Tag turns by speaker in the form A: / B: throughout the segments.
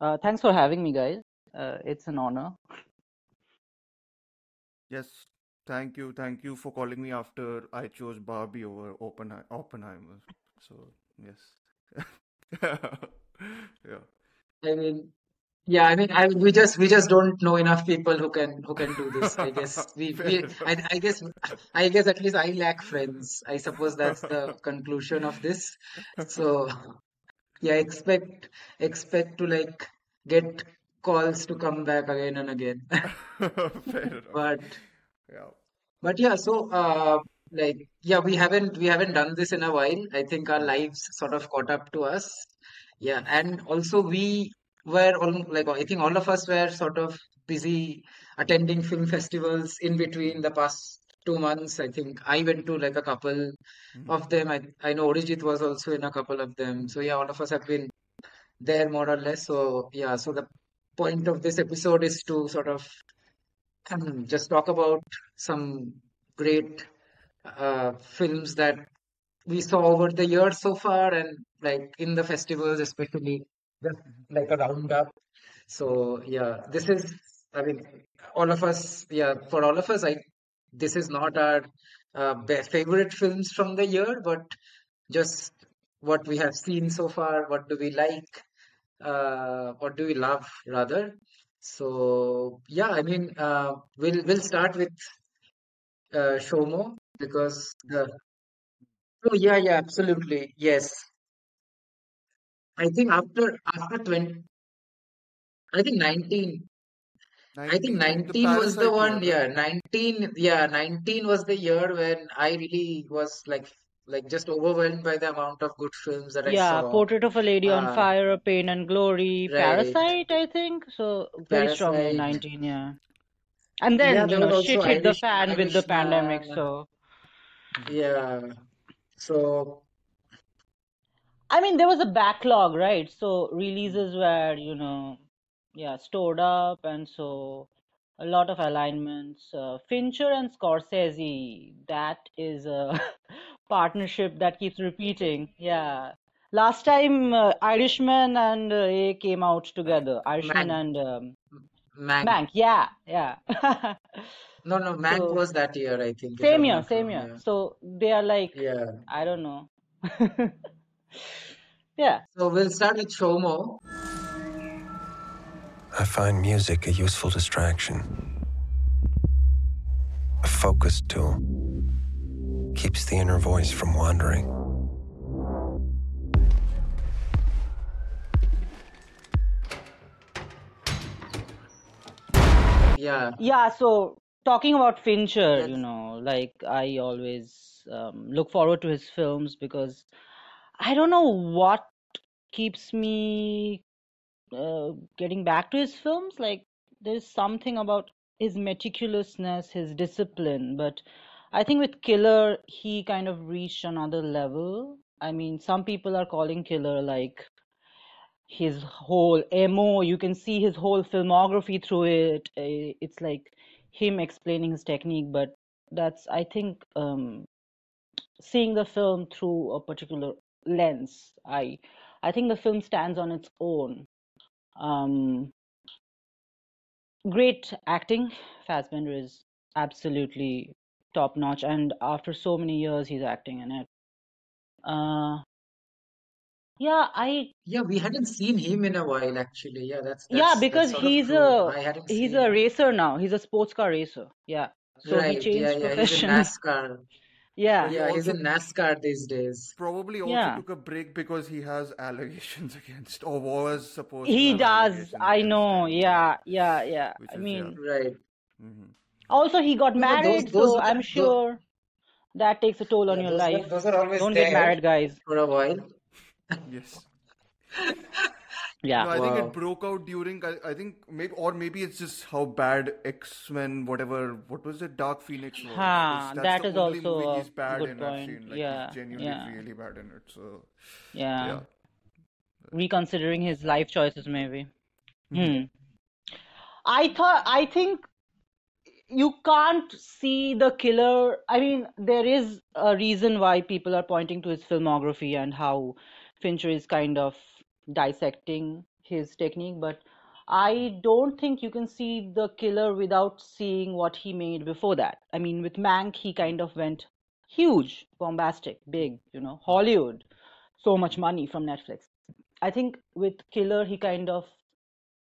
A: Uh, thanks for having me, guys. Uh, it's an honor.
B: Yes, thank you, thank you for calling me after I chose Barbie over Oppen Oppenheimer. So yes, yeah.
C: I mean, yeah, I mean, I we just we just don't know enough people who can who can do this. I guess we, we. I, I guess I guess at least I lack friends. I suppose that's the conclusion of this. So yeah, expect expect to like get calls to come back again and again. But
B: Yeah.
C: but yeah, so uh like yeah, we haven't we haven't done this in a while. I think our lives sort of caught up to us. Yeah, and also we were all like I think all of us were sort of busy attending film festivals in between the past two months. I think I went to like a couple
B: Mhm.
C: of them. I I know Arijit was also in a couple of them. So yeah, all of us have been there more or less. So yeah, so the point of this episode is to sort of um, just talk about some great uh, films that we saw over the years so far and like in the festivals especially just like a roundup so yeah this is i mean all of us yeah for all of us i this is not our uh, favorite films from the year but just what we have seen so far what do we like uh, what do we love rather so yeah i mean uh, we'll we'll start with uh, shomo because the Oh yeah, yeah, absolutely. Yes. I think after after 20, I think 19, I think
B: 19, the
C: was the one,
B: year,
C: yeah, 19, yeah, 19 was the year when I really was like like just overwhelmed by the amount of good films that I
A: Yeah. Portrait of a Lady on
C: Uh,
A: Fire, Pain and Glory,
C: right.
A: Parasite, I think. So very strongly
C: Parasite.
A: 19, yeah. And
C: Yeah,
A: then, you know, shit
C: also
A: hit the
C: Irish
A: fan with the pandemic,
C: Irishman.
A: so
C: Yeah. So
A: I mean, there was a backlog, right? So releases were, you know, yeah, stored up, and so a lot of alignments. Uh, Fincher and Scorsese, that is a partnership that keeps repeating. Yeah. Last time, uh, Irishman and uh, A came out together. Irishman
C: Mank,
A: and um,
C: Mank.
A: Mank, yeah, yeah.
C: No, no, Mank
A: So
C: was that year, I think,
A: same year, same year.
C: Yeah.
A: So they are like,
C: Yeah.
A: I don't know. Yeah.
C: So we'll start with Shomo.
D: I find music a useful distraction, a focus tool. Keeps the inner voice from wandering.
C: Yeah.
A: Yeah, so talking about Fincher,
C: Yes.
A: you know, like I always um, look forward to his films because I don't know what keeps me uh, getting back to his films. Like there's something about his meticulousness, his discipline, but I think with Killer, he kind of reached another level. I mean, some people are calling Killer like his whole MO, you can see his whole filmography through it. It's like him explaining his technique, but that's, I think, um, seeing the film through a particular lens. I, I think the film stands on its own. Um, great acting. Fassbender is absolutely top notch, and after so many years, he's acting in it. Uh, yeah, I
C: Yeah, we hadn't seen him in a while, actually. Yeah, that's
A: Yeah,
C: that's that's
A: because
C: of
A: he's a he's a racer now. He's a sports car racer. Yeah. So he
C: Right. Yeah,
A: changed
C: yeah. He's in
A: profession.
C: NASCAR.
A: Yeah.
B: He
C: Yeah, he's in NASCAR these days.
B: probably also
A: Yeah.
B: took a break because he has allegations against, or was supposed to
A: He
B: have
A: does. I know.
B: him.
A: Yeah,
B: Yeah,
A: yeah, yeah.
B: which
A: I
B: is yeah.
A: mean,
C: Right.
B: hmm
A: also he got
C: No, but those
A: married,
C: those
A: so
C: were
A: I'm
C: those,
A: sure that takes a toll on
C: yeah,
A: your
C: those were
A: life.
C: those are always
A: Don't get married, guys.
C: for a while.
B: Yes. No,
A: Yeah.
B: I think it broke out during. I, I think maybe, or maybe it's just how bad X Men, whatever. What was it? Dark Phoenix was.
A: Ha,
B: that's
A: that
B: the
A: is
B: only
A: also
B: movie
A: a
B: he's bad
A: good
B: in. I've
A: point.
B: seen. Like
A: Yeah,
B: he's genuinely
A: yeah,
B: really bad in it. So
A: yeah.
B: yeah.
A: Reconsidering his life choices, maybe.
B: Mhm.
A: Hmm. I thought, I think you can't see the killer. I mean, there is a reason why people are pointing to his filmography and how Fincher is kind of dissecting his technique, but I don't think you can see the killer without seeing what he made before that. I mean, with Mank, he kind of went huge, bombastic, big, you know, Hollywood, so much money from Netflix. I think with Killer, he kind of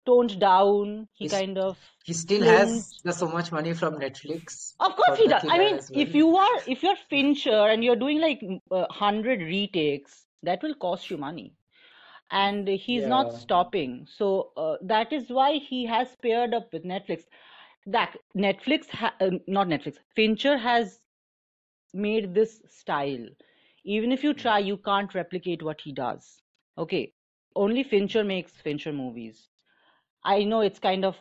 A: toned down. He
C: He's,
A: kind of
C: he still has so much money from Netflix
A: Of course he does. I mean,
C: well.
A: if you are if you're Fincher and you're doing like a hundred retakes, that will cost you money, and he's not stopping. So uh, that is why he has paired up with Netflix. That Netflix, ha uh, not Netflix, Fincher has made this style. Even if you
C: Hmm.
A: try, you can't replicate what he does. Okay, only Fincher makes Fincher movies. I know it's kind of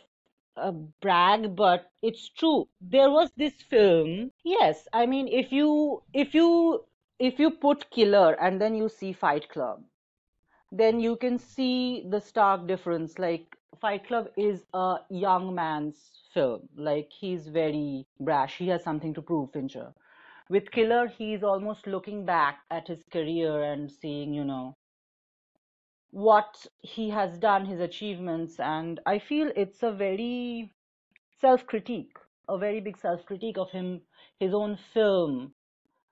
A: a brag, but it's true. There was this film. Yes, I mean, if you if you if you put Killer and then you see Fight Club, then you can see the stark difference. Like Fight Club is a young man's film. Like he's very brash. He has something to prove, Fincher. With Killer, he's almost looking back at his career and seeing, you know, what he has done, his achievements, and I feel it's a very self-critique, a very big self-critique of him, his own film.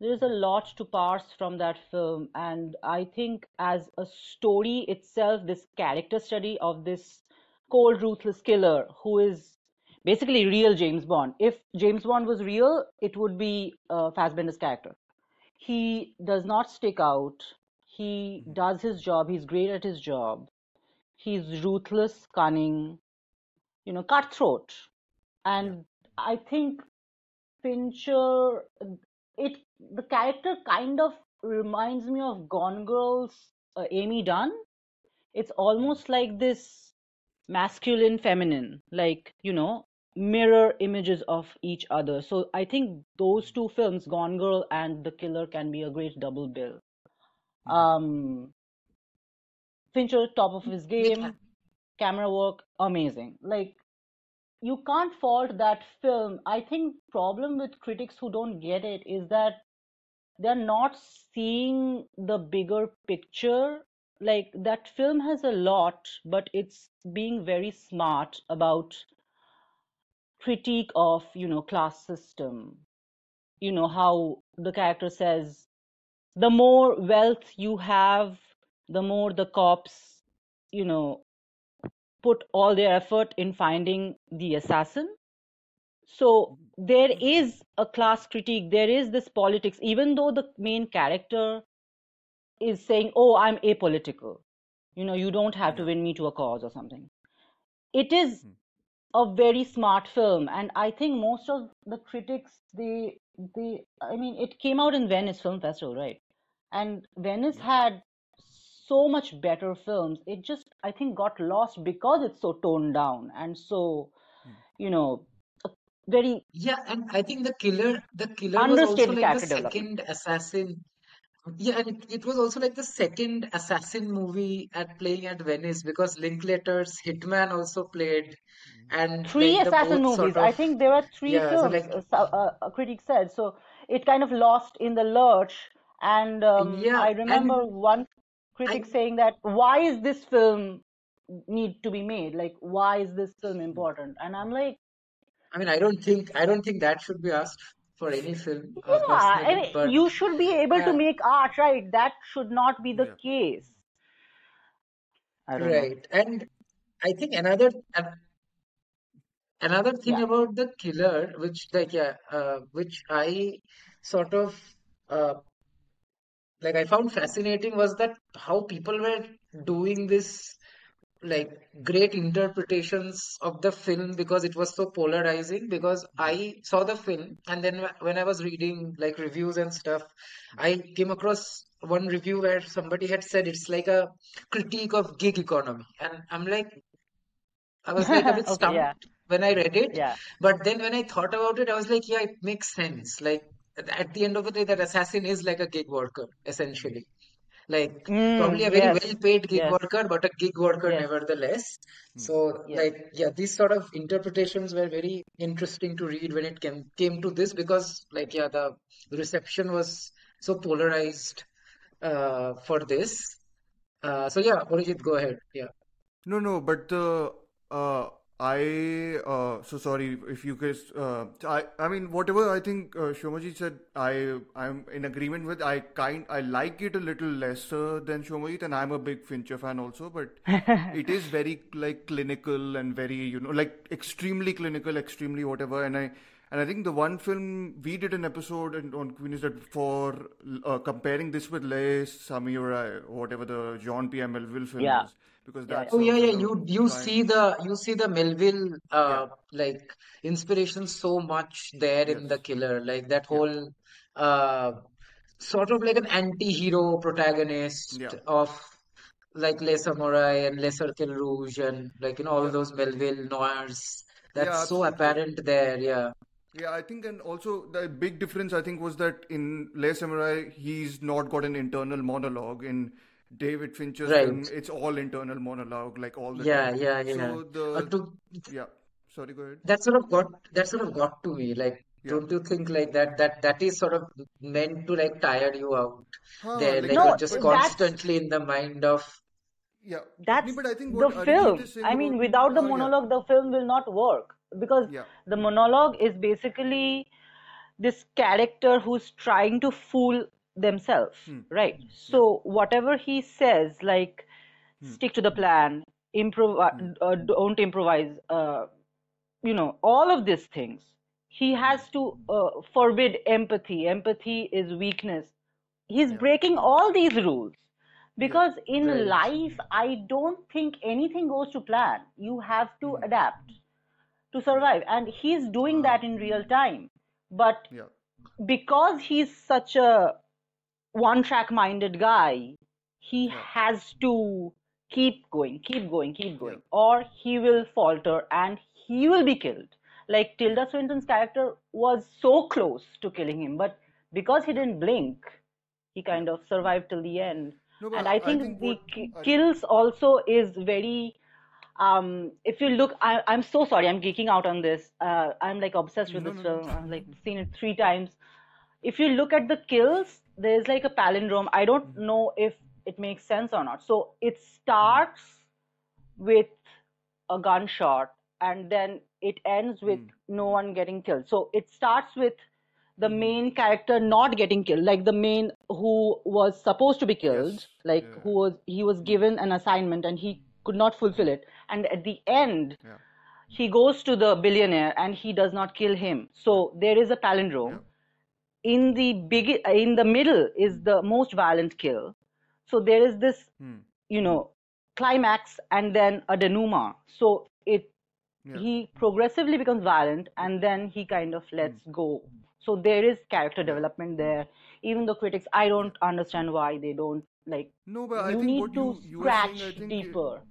A: There's a lot to parse from that film, and I think as a story itself, this character study of this cold, ruthless killer who is basically real James Bond. If James Bond was real, it would be uh, Fassbender's character. He does not stick out. He does his job. He's great at his job. He's ruthless, cunning, you know, cutthroat. And I think Fincher, it the character kind of reminds me of Gone Girl's uh, Amy Dunn. It's almost like this masculine, feminine, like, you know, mirror images of each other. So I think those two films, Gone Girl and The Killer, can be a great double bill.
B: Mhm.
A: Um, Fincher, top of his game, camera work, amazing. Like, you can't fault that film. I think problem with critics who don't get it is that they're not seeing the bigger picture. Like that film has a lot, but it's being very smart about critique of, you know, class system. You know, how the character says, the more wealth you have, the more the cops, you know, put all their effort in finding the assassin. So there is a class critique, there is this politics, even though the main character is saying, Oh, I'm apolitical. You know, you don't have to win me to a cause or something. It is
B: Mhm.
A: a very smart film, and I think most of the critics, they, they, I mean, it came out in Venice Film Festival, right? And Venice had so much better films. It just, I think, got lost because it's so toned down and so,
B: Mm.
A: you know, very
C: Yeah, and I think the killer, the killer was also like the second assassin. Yeah, and it, it was also like the second assassin movie at playing at Venice because Linklater's Hitman also played, and
A: Three assassin movies.
C: sort
A: I think there were three
C: yeah. So
A: films,
C: like
A: uh, so- uh, a critic said. So it kind of lost in the lurch. And um,
C: yeah,
A: I
C: and
A: remember one
C: I
A: saying that, why is this film need to be made? Like, why is this film important? And I'm like,
C: I mean I don't think I don't think that should be asked for any film uh,
A: yeah, I mean,
C: but
A: you should be able to
C: uh,
A: make art, right? That should not be the
B: Yeah.
A: case. I don't know.
C: right. And I think another an- another thing
A: Yeah.
C: about the killer, which like yeah, uh, which I sort of uh, like I found fascinating was that how people were doing this like great interpretations of the film because it was so polarizing because mm-hmm. I saw the film and then when I was reading like reviews and stuff I came across one review where somebody had said it's like a critique of gig economy. And I'm like I was like a bit
A: Okay, yeah,
C: stumped when I read it.
A: Yeah.
C: but then when I thought about it I was like yeah it makes sense. Like at at the end of the day that assassin is like a gig worker essentially like probably
A: Mm,
C: a very
A: yes,
C: well paid gig
A: yes,
C: worker, but a gig worker
A: yes,
C: nevertheless.
B: Mm.
C: So
A: yes.
C: like yeah, these sort of interpretations were very interesting to read when it came came to this because like yeah, the reception was so polarized uh, for this. Uh, so yeah, Arijit, go ahead. Yeah.
B: No, no, but the uh, I uh, so sorry if you guys uh, I I mean whatever I think uh, Shomaji said I I'm in agreement with I kind I like it a little lesser than Shomajit and I'm a big Fincher fan also but it is very like clinical and very you know like extremely clinical extremely whatever and I and I think the one film we did an episode in, on Queen is that for uh, comparing this with Les Samurai whatever the Jean-Pierre Melville film
A: Yeah.
B: is because
A: Yeah,
B: that's
C: Oh yeah, yeah. You you see the you see the Melville
B: yeah
C: uh like inspiration so much there in The Killer, like that
B: yeah
C: whole uh sort of like an anti-hero protagonist
B: yeah
C: of like Les Samurai and Les Cercle Rouge and like you know all
B: yeah
C: those Melville noirs.
B: yeah
C: That's so apparent there. Yeah,
B: Yeah, I think, and also the big difference I think was that in Les Samurai, he's not got an internal monologue. In David Fincher's film, it's all internal monologue, like all the
C: Yeah,
B: time.
C: yeah, yeah.
B: So
C: Uh, to
B: yeah, sorry, go ahead.
C: that sort of got that sort of got to me. Like,
B: Yeah.
C: don't you think like that that that is sort of meant to like tire you out
B: Huh,
C: there?
B: like,
C: Like
A: No,
C: you're just
B: but,
A: that's
C: constantly in the mind of
B: yeah, no,
A: that's
B: but I think
A: the
B: what Arijit
A: film.
B: is
A: I mean,
B: about,
A: without the
B: uh, yeah,
A: monologue, the film will not work because
B: yeah,
A: the monologue is basically this character who's trying to fool themselves,
B: hmm,
A: right?
B: yeah,
A: So whatever he says, like
B: hmm,
A: stick to the plan, improvise,
B: hmm,
A: uh, don't improvise, uh, you know, all of these things. He
B: hmm,
A: has to uh, forbid empathy. Empathy is weakness. He's
B: yeah,
A: breaking all these rules
B: yeah,
A: because in
C: right.
A: life, I don't think anything goes to plan. You have to
B: hmm,
A: adapt to survive, and he's doing
B: uh,
A: that in real time. But
B: yeah,
A: because he's such a one track minded guy, he
B: yeah,
A: has to keep going, keep going, keep
B: yeah,
A: going, or he will falter and he will be killed. Like Tilda Swinton's character was so close to killing him, but because he didn't blink, he kind of survived till the end.
B: No,
A: And I
B: I
A: think
B: think
A: the
B: what
A: ki-
B: I,
A: kills also is very um if you look I, i'm so sorry i'm geeking out on this. Uh i'm like obsessed with
B: no,
A: this
B: no, no.
A: film. I've like seen it three times if you look at the kills there's like a palindrome. I don't know if it makes sense or not. So it starts with a gunshot and then it ends with
B: mhm,
A: no one getting killed. So it starts with the
B: mhm.
A: main character not getting killed like the main who was supposed to be killed
B: Yes,
A: like
B: yeah,
A: who was he was
B: mhm,
A: given an assignment and he could not fulfill it. And at the end
B: yeah,
A: he goes to the billionaire and he does not kill him. So there is a
B: yeah,
A: palindrome in the big in the middle is the most violent kill. So there is this
B: hmm,
A: you know climax and then a denouement. So it
B: yeah,
A: he progressively becomes violent and then he kind of
B: hmm,
A: lets go. So there is character development there. Even the critics i don't understand why they don't like
B: No, but I
A: you
B: think
A: need
B: what
A: to
B: you you saying,
A: scratch
B: I uh,
A: deeper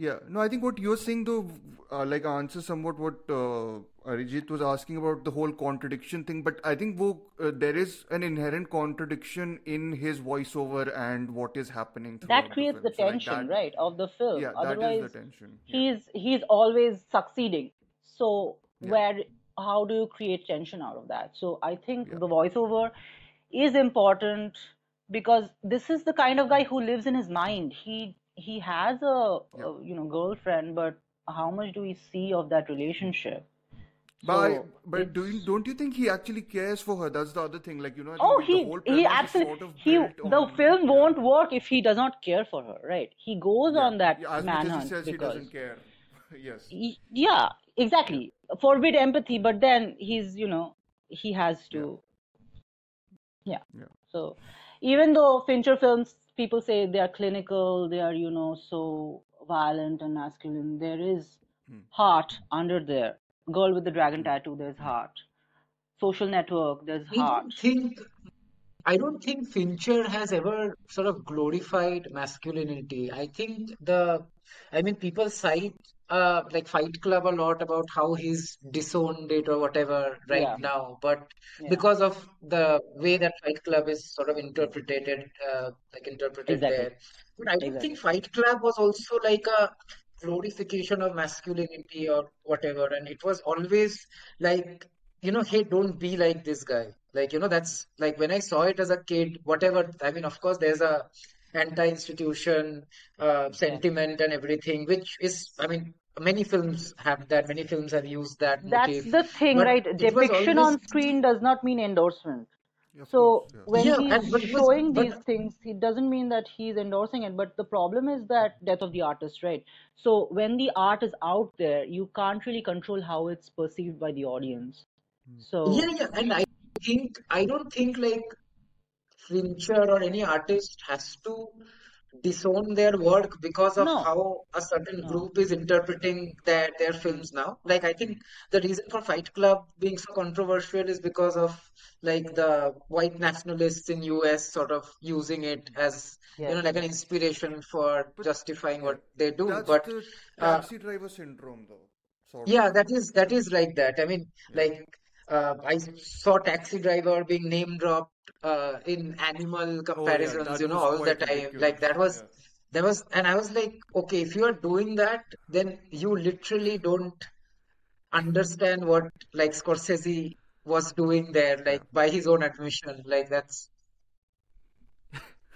B: yeah, no, I think what you're saying though, uh, like answers somewhat what uh, Arijit was asking about the whole contradiction thing. But I think wo, uh, there is an inherent contradiction in his voiceover and what is happening
A: that
B: the
A: creates
B: film.
A: the
B: So like
A: tension
B: that,
A: right of the film.
B: Yeah, that is the
A: otherwise
B: tension. Yeah,
A: he's he's always succeeding. So
B: yeah,
A: where how do you create tension out of that? So i think
B: yeah,
A: the voiceover is important because this is the kind of guy who lives in his mind. He he has a,
B: yeah.
A: a you know girlfriend but how much do we see of that relationship
B: But
A: so
B: but do you, don't you think he actually cares for her? That's the other thing. Like you know,
A: Oh, he
B: whole
A: he absolutely
B: sort of
A: he the
B: on
A: film
B: yeah,
A: won't work if he does not care for her, right? He goes
B: yeah,
A: on that
B: yeah. As much as he
A: manhunt
B: says he
A: because
B: doesn't care. Yes.
A: y- yeah, exactly. Forbid empathy, but then he's, you know, he has to yeah.
B: Yeah.
A: So even though Fincher films people say they are clinical, they are, you know, so violent and masculine, there is
B: Hmm.
A: heart under there. Girl with the dragon
B: Hmm.
A: tattoo, there's heart. Social network, there's
C: I don't
A: heart.
C: think I don't think Fincher has ever sort of glorified masculinity. I think the, I mean, people cite uh, like Fight Club a lot about how he's disowned it or whatever right
A: Yeah,
C: now, but
A: yeah,
C: because of the way that Fight Club is sort of interpreted, uh, like interpreted
A: exactly,
C: there. But I don't
A: exactly.
C: think Fight Club was also like a glorification of masculinity or whatever, and it was always like you know, hey, don't be like this guy. Like, you know, that's like when I saw it as a kid, whatever. I mean, of course, there's a anti-institution uh, sentiment and everything, which is, I mean, many films have that. Many films have used that
A: That's
C: motif,
A: the thing,
C: but
A: right?
C: it was
A: Depiction
C: always
A: on screen does not mean endorsement.
B: Of
A: So
B: course, yeah.
A: when
C: yeah,
A: he's
C: and but was
A: showing
C: but
A: these things, it doesn't mean that he's endorsing it. But the problem is that death of the artist, right? So when the art is out there, you can't really control how it's perceived by the audience. Hmm.
C: yeah,
A: So
C: yeah, and I think I don't think like Fincher or any artist has to disown their work because of
A: no,
C: how a certain
A: no.
C: group is interpreting their their films now. Like I think the reason for Fight Club being so controversial is because of like the white nationalists in US sort of using it as you know like an inspiration for
B: But
C: justifying what they do.
B: that's
C: But
B: the
C: uh,
B: taxi driver syndrome, though, sort of.
C: yeah, that is that is like that. I mean,
B: Yeah.
C: like uh, I saw Taxi Driver being name dropped uh, in animal
B: Oh, yeah,
C: comparisons, you know, all the time. Like that was
B: Yeah.
C: that was, and I was like, okay, if you are doing that, then you literally don't understand what like Scorsese was doing there, like by his own admission. Like that's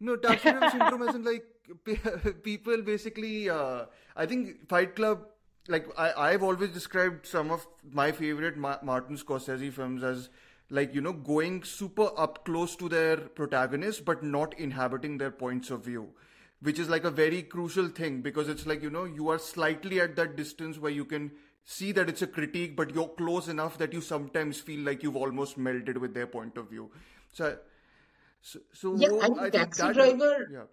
B: No, driver syndrome isn't like people basically. Uh, I think Fight Club, like I, I've always described some of my favorite Ma- Martin Scorsese films as like you know going super up close to their protagonist, but not inhabiting their points of view, which is like a very crucial thing because it's like you know you are slightly at that distance where you can see that it's a critique, but you're close enough that you sometimes feel like you've almost melted with their point of view. So. So, so
C: yeah. I mean,
B: I think
C: Taxi Driver.
B: yeah,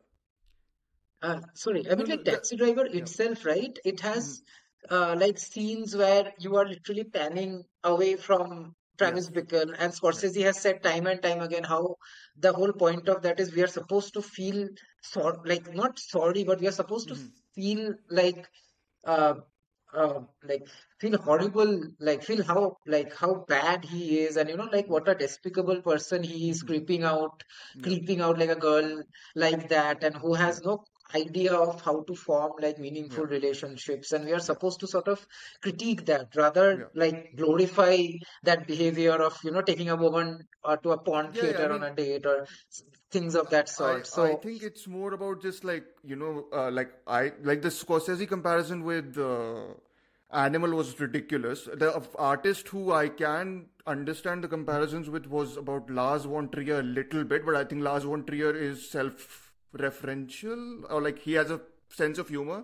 C: Uh, sorry, I mean, like Taxi Driver itself, right? It has uh, like scenes where you are literally panning away from
B: yeah,
C: Travis Bickle, and
B: yeah,
C: Scorsese has said time and time again how the whole point of that is we are supposed to feel sor like not sorry, but we are supposed to
B: Mhm.
C: feel like uh, uh, like feel horrible, like feel how like how bad he is, and you know like what a despicable person he is,
B: Mhm.
C: creeping out,
B: yeah,
C: creeping out like a girl like that, and who has no idea of how to form like
B: yeah,
C: meaningful relationships, and we are supposed to sort of critique that rather
B: yeah.
C: like glorify that behavior of you know taking a woman uh, to a porn
B: Yeah, yeah, I
C: theater on a date or things of that sort.
B: I
C: So i
B: think it's more about just like you know uh, like I like the Scorsese comparison with uh, Animal was ridiculous. The artist who I can understand the comparisons with was about Lars von Trier a little bit, but I think Lars von Trier is self-referential or like he has a sense of humor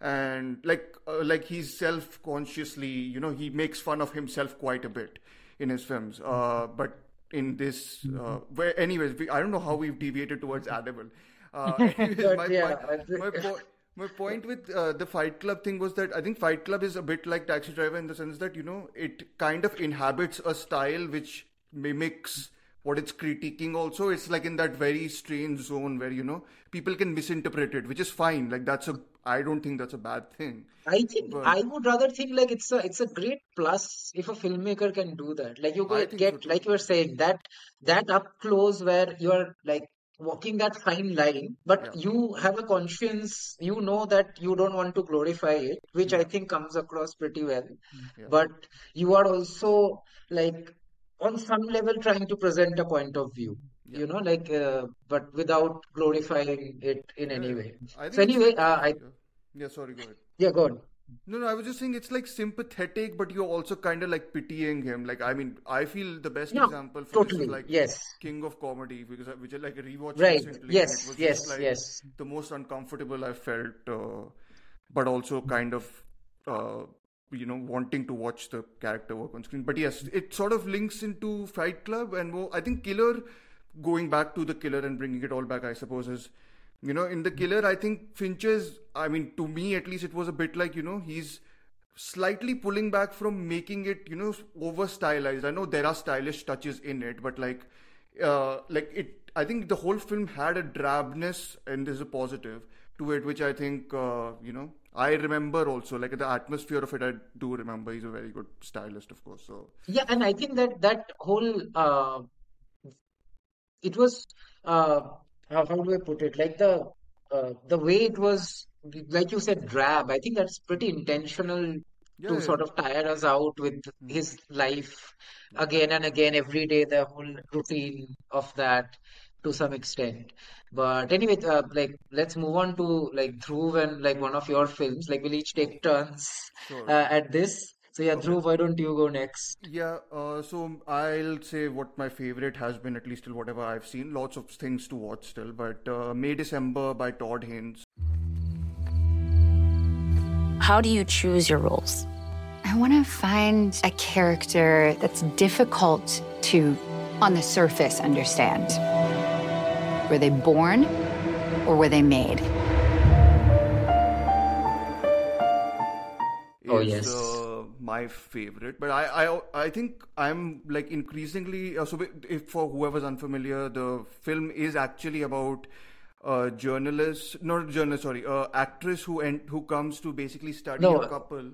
B: and like uh, like he's self-consciously you know he makes fun of himself quite a bit in his films. Uh, but in this uh, where anyways we, i don't know how we've deviated towards uh, anyways
C: but
B: my
C: yeah,
B: point my my point with uh, the Fight Club thing was that I think Fight Club is a bit like Taxi Driver in the sense that you know it kind of inhabits a style which mimics what it's critiquing also it's like in that very strange zone where you know people can misinterpret it which is fine. Like that's a i don't think that's a bad thing.
C: I think
B: but
C: I would rather think like it's a it's a great plus if a filmmaker can do that. Like you
B: i
C: get,
B: so
C: like you were saying that that up close where you're like walking that fine line, but
B: yeah.
C: you have a conscience, you know that you don't want to glorify it, which I think comes across pretty well.
B: yeah.
C: But you are also like on some level trying to present a point of view,
B: yeah
C: you know, like uh, but without glorifying it in
B: yeah
C: any way. So anyway, uh, I
B: yeah, yeah sorry go ahead
C: yeah, go on.
B: No, no, I was just saying it's like sympathetic, but you're also kind of like pitying him. Like, I mean, I feel the best
C: Yeah,
B: example for this is
C: totally.
B: like
C: Yes.
B: King of Comedy, because I, which I like rewatched
C: Right.
B: recently, and it
C: Yes.
B: was just
C: Yes.
B: like
C: Yes.
B: the most uncomfortable I felt, uh, but also kind of, uh, you know, wanting to watch the character work on screen. But yes, it sort of links into Fight Club, and I think Killer, going back to the Killer and bringing it all back, I suppose, is you know, in the killer, I think Fincher's, I mean, to me at least, it was a bit like, you know, he's slightly pulling back from making it, you know, over stylized. I know there are stylish touches in it, but like, uh, like it, I think the whole film had a drabness, and there's a positive to it, which I think, uh, you know, I remember also, like the atmosphere of it, I do remember. He's a very good stylist, of course. So,
C: Yeah, and I think that that whole uh, it was uh, how, how do I put it? Like the uh, the way it was, like you said, drab. I think that's pretty intentional
B: Yeah,
E: to
B: yeah,
E: sort of tire us out with his life again and again every day, the whole routine of that to some extent. But anyway, uh, like let's move on to like Dhruv and like one of your films. Like we'll each take turns
B: sure,
E: uh, at this. So yeah,
B: Okay.
E: Dhruv, why don't you go next?
B: Yeah, uh, so I'll say what my favorite has been, at least till whatever I've seen. Lots of things to watch still, but uh, May December by Todd Haynes.
F: How do you choose your roles?
G: I want to find a character that's difficult to, on the surface, understand. Were they born or were they made?
E: Oh, yes.
B: uh, my favorite. But I, I, I think I'm like increasingly. Uh, so, if for whoever's unfamiliar, the film is actually about a journalist, not a journalist, sorry, a actress who en- who comes to basically study
E: No,
B: a couple.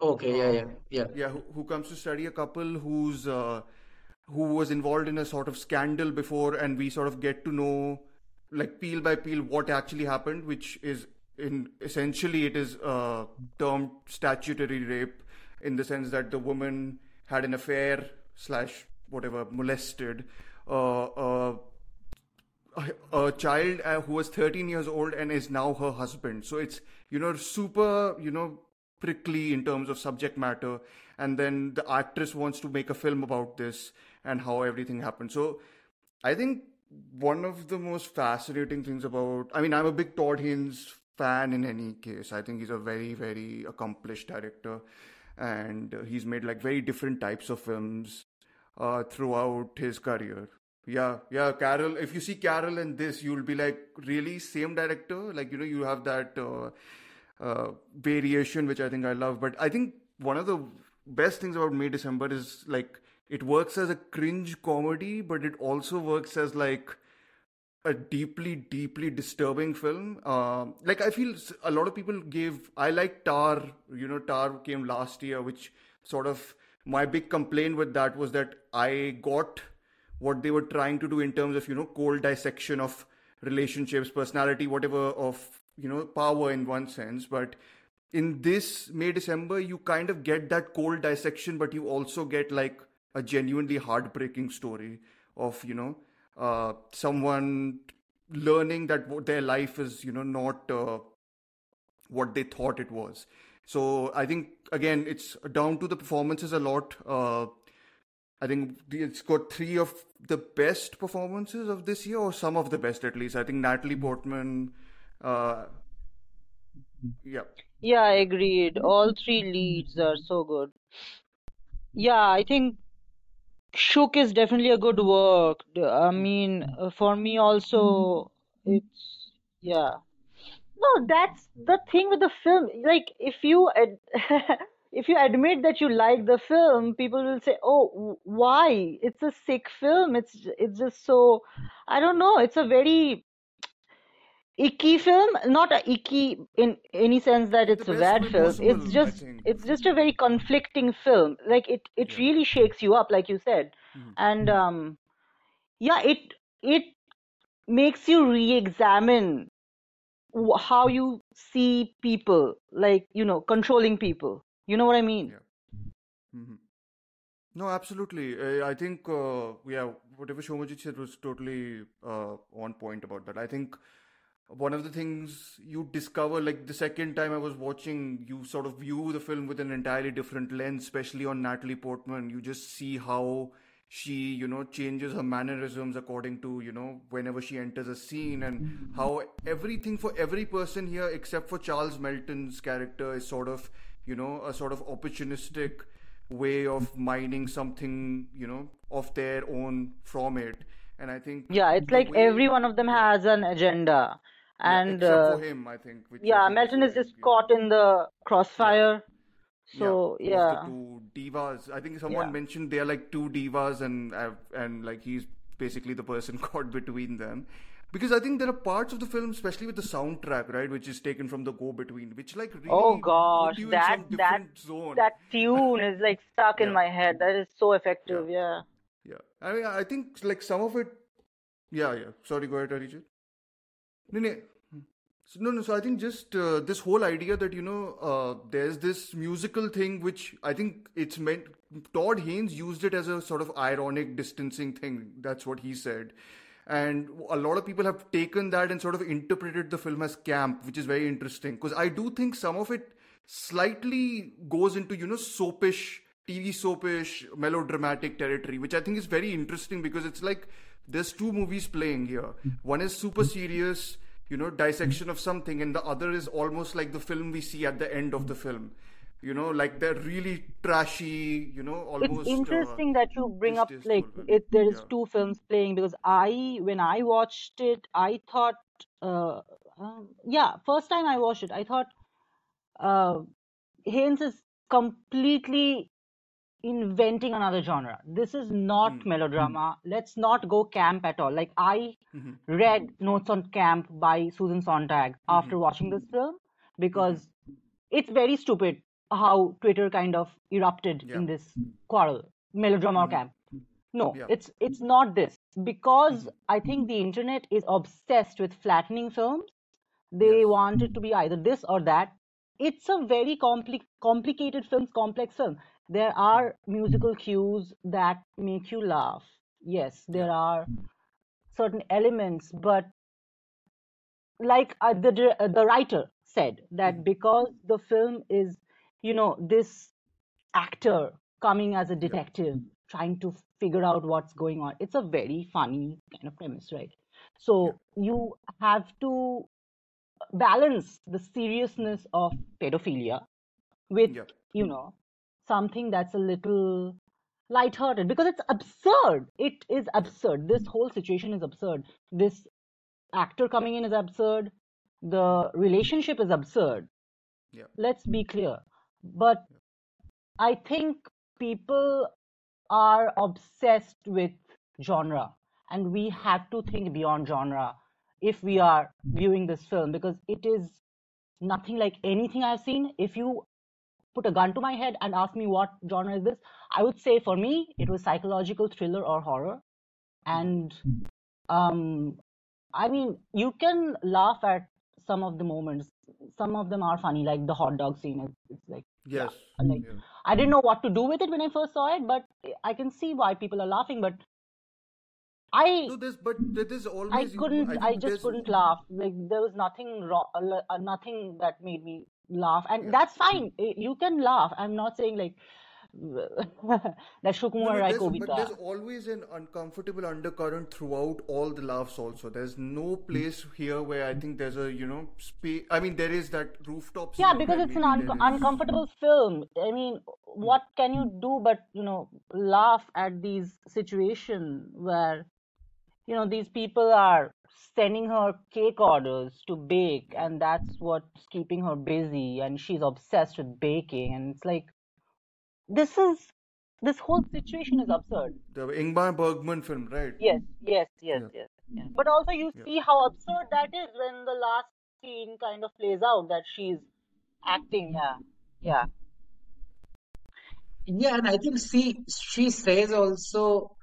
E: Okay, yeah, yeah, yeah.
B: Yeah, who, who comes to study a couple who's uh, who was involved in a sort of scandal before, and we sort of get to know, like peel by peel, what actually happened, which is in essentially it is uh, termed statutory rape in the sense that the woman had an affair slash whatever molested uh, uh, a, a child uh, who was 13 years old and is now her husband. So it's, you know, super, you know, prickly in terms of subject matter. And then the actress wants to make a film about this and how everything happened. So I think one of the most fascinating things about, I mean, I'm a big Todd Haynes fan in any case. I think he's a very, very accomplished director. And he's made like very different types of films uh, throughout his career. Yeah, yeah, Carol. If you see Carol in this, you'll be like, really, same director? Like, you know, you have that uh, uh, variation, which I think I love. But I think one of the best things about May December is like it works as a cringe comedy, but it also works as like a deeply, deeply disturbing film. Uh, like I feel a lot of people gave. I like Tar. You know, Tar came last year, which sort of my big complaint with that was that I got what they were trying to do in terms of you know cold dissection of relationships, personality, whatever of you know power in one sense, but in this May December, you kind of get that cold dissection, but you also get like a genuinely heartbreaking story of you know uh, someone learning that their life is you know not uh, what they thought it was. So I think again it's down to the performances a lot. Uh, I think it's got three of the best performances of this year, or some of the best at least. I think Natalie Portman. Uh, yeah.
A: Yeah, I agreed. All three leads are so good. Yeah, I think Shook is definitely a good work. I mean, uh, for me also, it's yeah. No, that's the thing with the film. Like, if you ad if you admit that you like the film, people will say, "Oh, w- why? It's a sick film. It's it's just so, I don't know. It's a very icky film. Not a icky in any sense that it's a bad film. It's
B: possible, I
A: just it's just a very conflicting film. Like it it
B: Yeah.
A: really shakes you up, like you said.
B: Mhm.
A: And um, yeah, it it makes you re-examine how you see people, like, you know, controlling people. You know what I mean?
B: Yeah. hmm No, absolutely. I think, uh, yeah, whatever Shomajit said was totally uh, on point about that. I think one of the things you discover, like the second time I was watching, you sort of view the film with an entirely different lens, especially on Natalie Portman. You just see how she, you know, changes her mannerisms according to, you know, whenever she enters a scene, and how everything for every person here, except for Charles Melton's character, is sort of, you know, a sort of opportunistic way of mining something, you know, of their own from it. And I think
A: Yeah, it's like
B: way,
A: every one of them has an agenda.
B: Yeah,
A: And uh,
B: for him, I think,
A: yeah, Melton is just caught in the crossfire.
B: yeah,
A: So, yeah,
B: two divas. I think someone
A: yeah.
B: mentioned they're like two divas, and uh, and like he's basically the person caught between them. Because I think there are parts of the film, especially with the soundtrack, right, which is taken from the Go Between, which like
A: Oh
B: really put
A: gosh, that that
B: zone.
A: that tune is like stuck in my head. That is so
B: yeah,
A: effective. Yeah.
B: yeah. I mean, I think like some of it. Yeah, yeah. Sorry, go ahead, Arijit. No, no. No. So I think just uh, this whole idea that you know uh, there's this musical thing which I think it's meant. Todd Haynes used it as a sort of ironic distancing thing. That's what he said, and a lot of people have taken that and sort of interpreted the film as camp, which is very interesting because I do think some of it slightly goes into you know soapish, TV soapish, melodramatic territory, which I think is very interesting because it's like there's two movies playing here. One is super serious you know dissection of something and the other is almost like the film we see at the end of the film you know like they're really trashy you know almost
A: it's interesting
B: uh,
A: that you bring up like it there is
B: Yeah.
A: two films playing because i when i watched it i thought uh, um, yeah first time i watched it i thought uh haynes is completely inventing another genre this is not
B: Mm.
A: melodrama let's not go camp at all like i
B: Mhm.
A: read notes on camp by susan sontag after
B: Mhm.
A: watching this film because it's very stupid how Twitter kind of erupted
B: Yeah.
A: in this quarrel, melodrama or
B: Mhm.
A: camp. No,
B: Yeah.
A: it's it's not this because I think the internet is obsessed with flattening films. They
B: Yes.
A: want it to be either this or that. It's a very compli- complicated film, complex film. There are musical cues that make you laugh. Yes, there are certain elements, but like uh, the uh, the writer said that because the film is you know this actor coming as a detective trying to figure out what's going on it's a very funny kind of premise right? So you have to balance the seriousness of pedophilia with you know something that's a little lighthearted because it's absurd. It is absurd. This whole situation is absurd. This actor coming in is absurd. The relationship is absurd.
B: Yeah.
A: let's be clear. But i think people are obsessed with genre and we have to think beyond genre if we are viewing this film because it is nothing like anything i've seen. If you put a gun to my head and ask me what genre is this i would say for me it was psychological thriller or horror and um i mean you can laugh at some of the moments some of them are funny like the hot dog scene it's, it's like
B: Yes.
A: like
B: Yeah.
A: I didn't know what to do with it when I first saw it, but I can see why people are laughing. But I
B: No, this, but there- there's
A: I couldn't
B: think
A: I just couldn't laugh. Like there was nothing wrong, uh, nothing that made me laugh, and
B: Yeah.
A: that's fine. Eh, You can laugh. I'm not saying like that
B: No,
A: Shukumar
B: no, there's, but there's always an uncomfortable undercurrent throughout all the laughs. Also, there's no place here where I think there's a you know space. I mean, there is that rooftop.
A: Yeah, because it's an un-
B: is-
A: uncomfortable film. I mean, what can you do but you know laugh at these situation where you know these people are sending her cake orders to bake and that's what's keeping her busy and she's obsessed with baking and it's like this is this whole situation is absurd
B: the Ingmar Bergman film, right?
A: yes yes yes
B: Yeah.
A: yes, yes. but also you
B: Yeah.
A: see how absurd that is when the last scene kind of plays out that she's acting yeah yeah
C: Yeah, and I think she she says also sh-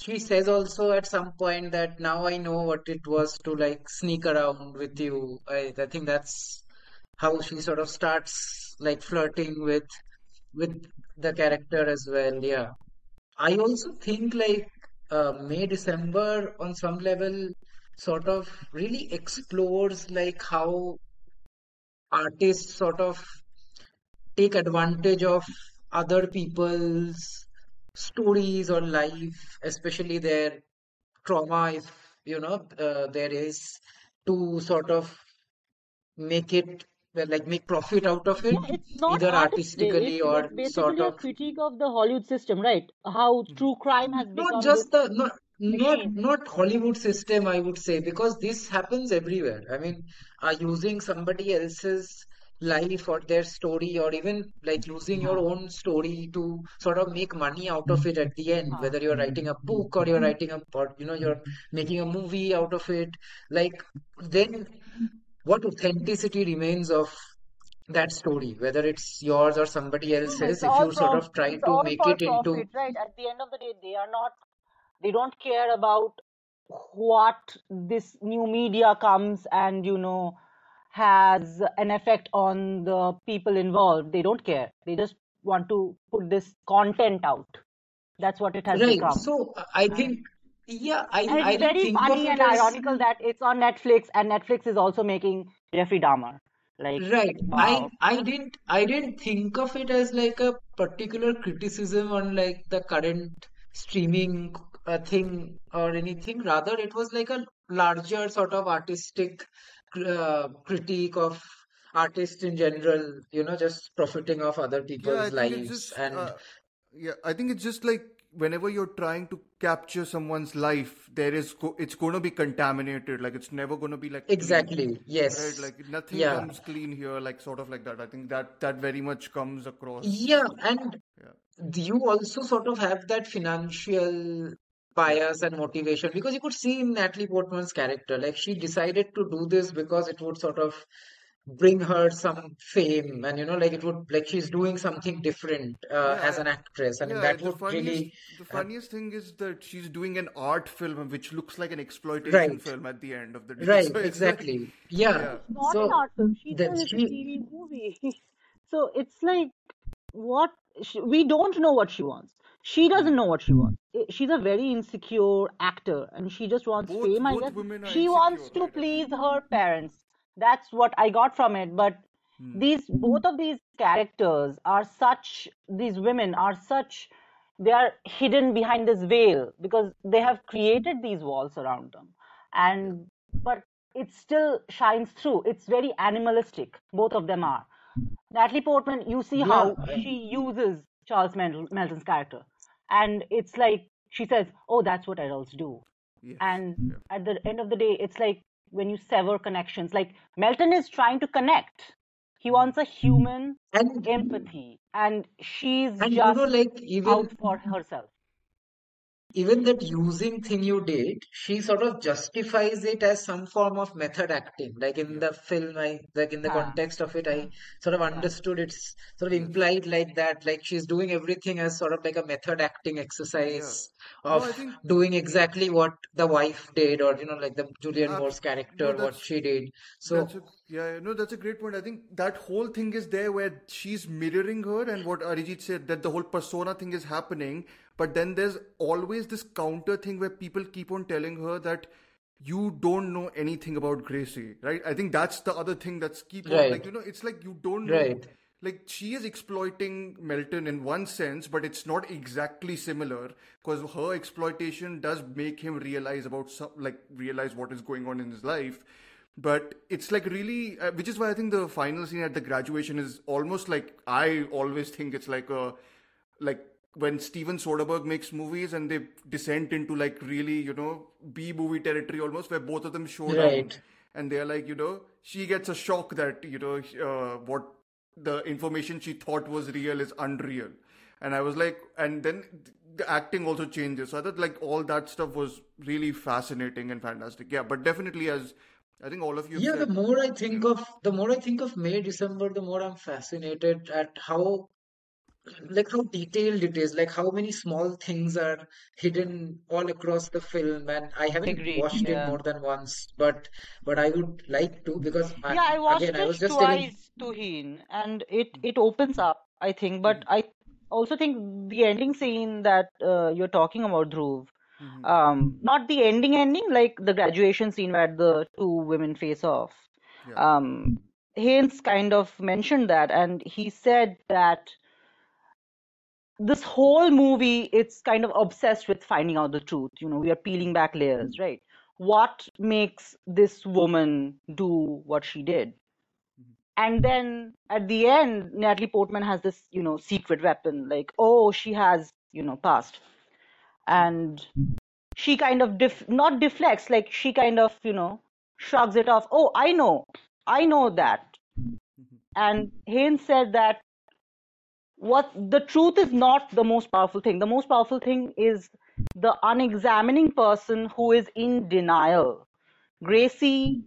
C: she says also at some point that now I know what it was to like sneak around with you. I I think that's how she sort of starts like flirting with with the character as well. Yeah. I also think like uh, May December on some level sort of really explores like how artists sort of take advantage of other people's stories or life, especially their trauma, if you know uh, there is, to sort of make it well, like make profit out of it,
A: Yeah, it's not
C: either artistically
A: It's,
C: or sort of
A: critique of the Hollywood system, right? How true crime has become
C: not just the not not not Hollywood system, I would say, because this happens everywhere. I mean, uh, using somebody else's life or their story, or even like using your own story to sort of make money out of it at the end, whether you're writing a book or you're writing a, or you know, you're making a movie out of it. Like, then what authenticity remains of that story, whether it's yours or somebody else's,
A: it's
C: if you sort of try to make it into
A: profit, right? At the end of the day, they are not they don't care about what this new media comes and you know has an effect on the people involved. They don't care. They just want to put this content out. That's what it has
C: Right.
A: become.
C: So I think, yeah, I,
A: And
C: I
A: it's
C: didn't
A: very funny
C: it
A: and
C: as
A: ironical that it's on Netflix and Netflix is also making Jeffrey Dahmer. Like,
C: right. I
A: wow.
C: I didn't I didn't think of it as like a particular criticism on like the current streaming uh, thing or anything. Rather, it was like a larger sort of artistic uh, critique of artists in general. You know, just profiting off other people's
B: it's
C: lives
B: just
C: and
B: uh, yeah, I think it's just like whenever you're trying to capture someone's life, there is go it's going to be contaminated. Like it's never going to be like clean,
C: exactly.
B: right?
C: Yes.
B: Like nothing
C: Yeah.
B: comes clean here, like sort of like that. I think that that very much comes across.
C: Yeah, and
B: Yeah,
C: you also sort of have that financial
B: yeah,
C: bias and motivation because you could see in Natalie Portman's character, like she decided to do this because it would sort of bring her some fame and you know, like it would like she's doing something different uh,
B: yeah.
C: as an actress. I mean,
B: yeah,
C: that
B: the
C: would
B: funniest
C: really
B: the
C: have,
B: funniest thing is that she's doing an art film which looks like an exploitation
C: right,
B: film at the end of the day.
C: right,
B: So it's like,
C: exactly. Yeah.
B: yeah,
A: It's not an art film. She
C: that
A: says it's a TV movie. So it's like what she, we don't know what she wants. She doesn't know what she wants. I- She's a very insecure actor and she just wants
B: both
A: fame, I guess.
B: women are
A: She wants to
B: right?
A: Please her parents. That's what I got from it. But
B: Hmm.
A: these both of these characters are such these women are such they are hidden behind this veil because they have created these walls around them and but it still shines through it's very animalistic both of them are natalie portman you see
C: yeah,
A: how
C: I,
A: she uses charles Mel- melton's character and it's like she says oh that's what adults do
B: Yes.
A: and
B: Yeah.
A: at the end of the day it's like when you sever connections like melton is trying to connect he
B: Hmm.
A: wants a human
C: and
A: empathy and she's
C: and you know,
A: just
C: like even
A: out for herself
C: even that using thing you did, she sort of justifies it as some form of method acting. Like in the film, I like in the
A: huh,
C: context of it, I sort of
A: yeah
C: understood it's sort of implied like that, like she's doing everything as sort of like a method acting
B: Yeah.
C: exercise
B: No,
C: of
B: think
C: doing exactly what the wife did, or you know, like the Julianne Moore's
B: abs- no,
C: character, what she did. So
B: yeah, no, that's a great point. I think that whole thing is there where she's mirroring her, and what Arijit said that the whole persona thing is happening, but then there's always this counter thing where people keep on telling her that you don't know anything about Gracie, right? I think that's the other thing that's keep on like you know, it's like you don't know.
C: right,
B: Like she is exploiting Melton in one sense, but it's not exactly similar because her exploitation does make him realize about some, like realize what is going on in his life. But it's like really, uh, which is why I think the final scene at the graduation is almost like I always think it's like a like when Steven Soderbergh makes movies and they descend into like really, you know, B movie territory almost, where both of them show down
C: right.
B: and they're like, you know, she gets a shock that, you know, uh, what the information she thought was real is unreal. And I was like, and then the acting also changes. So I thought like all that stuff was really fascinating and fantastic. Yeah, but definitely as I think all of you
C: Yeah, the more I think of the more I think of May, December, the more I'm fascinated at how like how detailed it is, like how many small things are hidden all across the film. And I haven't
A: agreed
C: watched it more than once, but but I would like to because I,
A: yeah i watched
C: again I
A: it
C: was just telling.
A: twice Tuhin and it it opens up i think but i also think the ending scene that uh, you're talking about dhruv
B: Mhm.
A: um not the ending ending like the graduation scene where the two women face off
B: yeah,
A: um Haynes kind of mentioned that and he said that this whole movie it's kind of obsessed with finding out the truth. You know we are peeling back layers mm-hmm. right? What makes this woman do what she did? Mm-hmm. And then at the end natalie portman has this you know secret weapon like oh she has you know past. And she kind of def- not deflects like she kind of you know shrugs it off. Oh i know. I know that. Mm-hmm. And haynes said that what the truth is not the most powerful thing. The most powerful thing is the unexamining person who is in denial. Gracie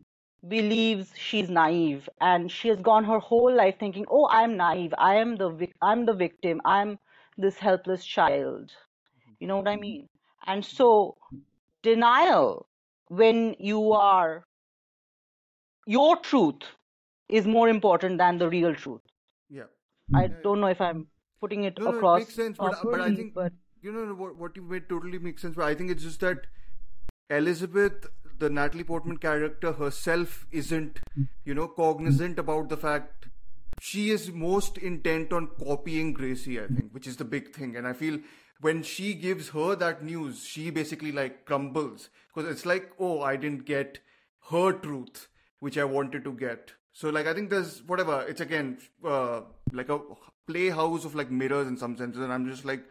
A: believes she's naive and she has gone her whole life thinking oh i'm naive. I am the i'm the victim. I'm this helpless child. You know what i mean? And so denial when you are your truth is more important than the real truth.
B: Yeah.
A: I
B: hmm.
A: don't know if I'm putting it
B: No, no, it
A: across
B: makes sense, but uh, but I think
A: but
B: you know what what you made totally makes sense. But I think it's just that Elizabeth, the Natalie Portman character herself, isn't you know cognizant about the fact she is most intent on copying Gracie. I think, which is the big thing, and I feel when she gives her that news, she basically like crumbles because it's like, oh, I didn't get her truth, which I wanted to get. So like I think there's whatever. It's again uh, like a playhouse of like mirrors in some senses, and I'm just like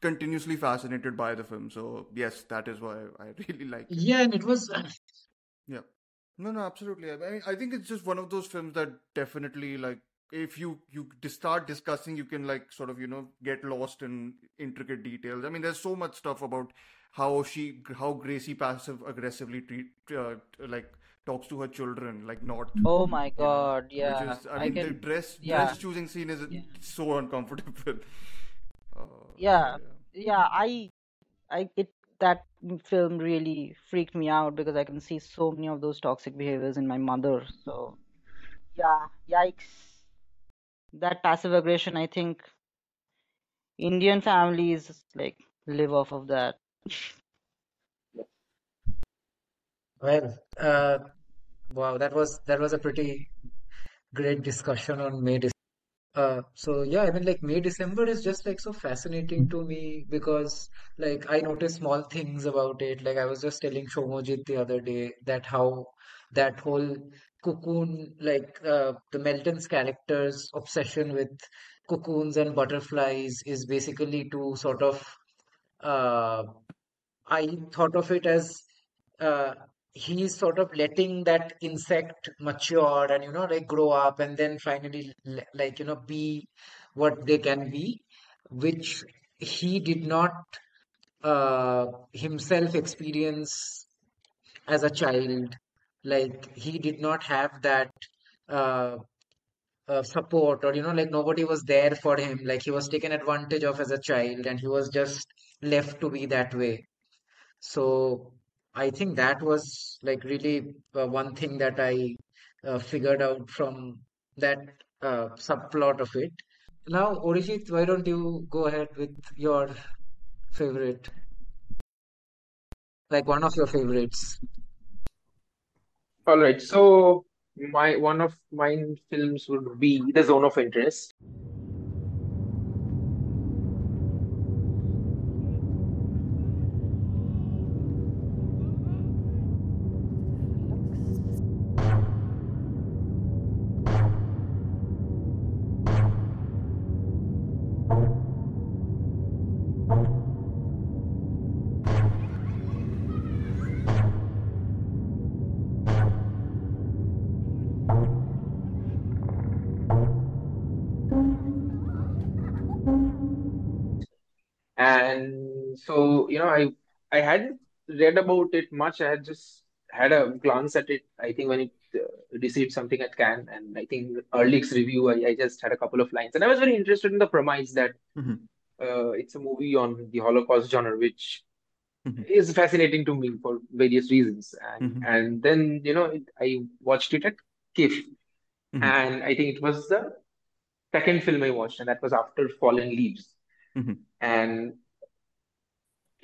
B: continuously fascinated by the film. So yes, that is why I really like it.
C: Yeah, and it was
B: Yeah. No, no, absolutely. I mean, I think it's just one of those films that definitely like if you you start discussing, you can like sort of you know get lost in intricate details. I mean, there's so much stuff about how she how Gracie passive aggressively treat uh, like talks to her children, like not
A: oh my
B: you know,
A: god,
B: which
A: yeah,
B: is I
A: I
B: mean the dress
A: yeah,
B: dress choosing scene is
A: yeah,
B: so uncomfortable. Uh,
A: yeah,
B: yeah.
A: yeah. I, I, it that film really freaked me out because I can see so many of those toxic behaviors in my mother. So yeah, yikes. That passive aggression, I think Indian families like live off of that.
C: well, uh, wow, that was that was a pretty great discussion on May Uh, so yeah, I mean, like May December is just like so fascinating to me because like I notice small things about it. Like I was just telling Shomojit the other day that how that whole cocoon, like uh, the Melton's character's obsession with cocoons and butterflies is basically to sort of uh, I thought of it as uh, he's sort of letting that insect mature and you know like grow up and then finally like you know be what they can be, which he did not uh, himself experience as a child. Like he did not have that uh, uh, support or you know like nobody was there for him. Like he was taken advantage of as a child and he was just left to be that way. So I think that was like really uh, one thing that I uh, figured out from that uh, subplot of it. Now, Arijit, why don't you go ahead with your favorite, like one of your favorites?
H: All right, so my one of mine films would be The Zone of Interest. And so, you know, I I hadn't read about it much. I had just had a glance at it. I think when it uh, received something at Cannes, and I think Ehrlich's review, I, I just had a couple of lines, and I was very interested in the premise that
B: Mhm.
H: uh, it's a movie on the Holocaust genre, which
B: Mhm.
H: is fascinating to me for various reasons. And
B: Mhm.
H: and then, you know, it, I watched it at KIFF,
B: Mhm.
H: and I think it was the second film I watched, and that was after Fallen Leaves.
B: Mhm.
H: And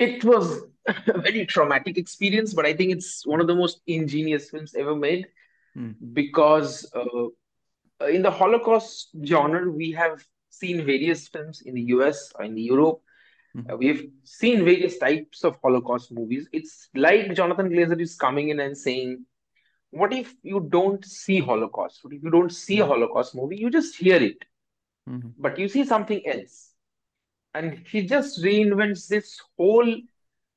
H: it was a very traumatic experience, but I think it's one of the most ingenious films ever made
B: Mm.
H: because uh, in the Holocaust genre, we have seen various films in the US or in Europe.
B: Mhm.
H: Uh, we have seen various types of Holocaust movies. It's like Jonathan Glazer is coming in and saying, What if you don't see Holocaust? What if you don't see a Holocaust movie? You just hear it,
B: Mhm.
H: but you see something else. And he just reinvents this whole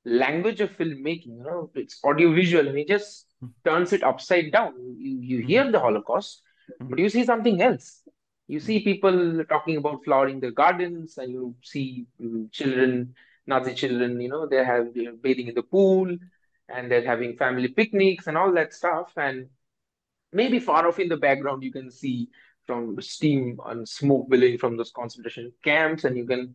H: language of filmmaking, you know, it's audiovisual, and he just hmm. turns it upside down. You you hmm. hear the Holocaust, hmm. but you see something else. You see people talking about flowering their gardens, and you see mm, children, Nazi children, you know, they have they're bathing in the pool, and they're having family picnics and all that stuff. And maybe far off in the background, you can see from steam and smoke billowing from those concentration camps, and you can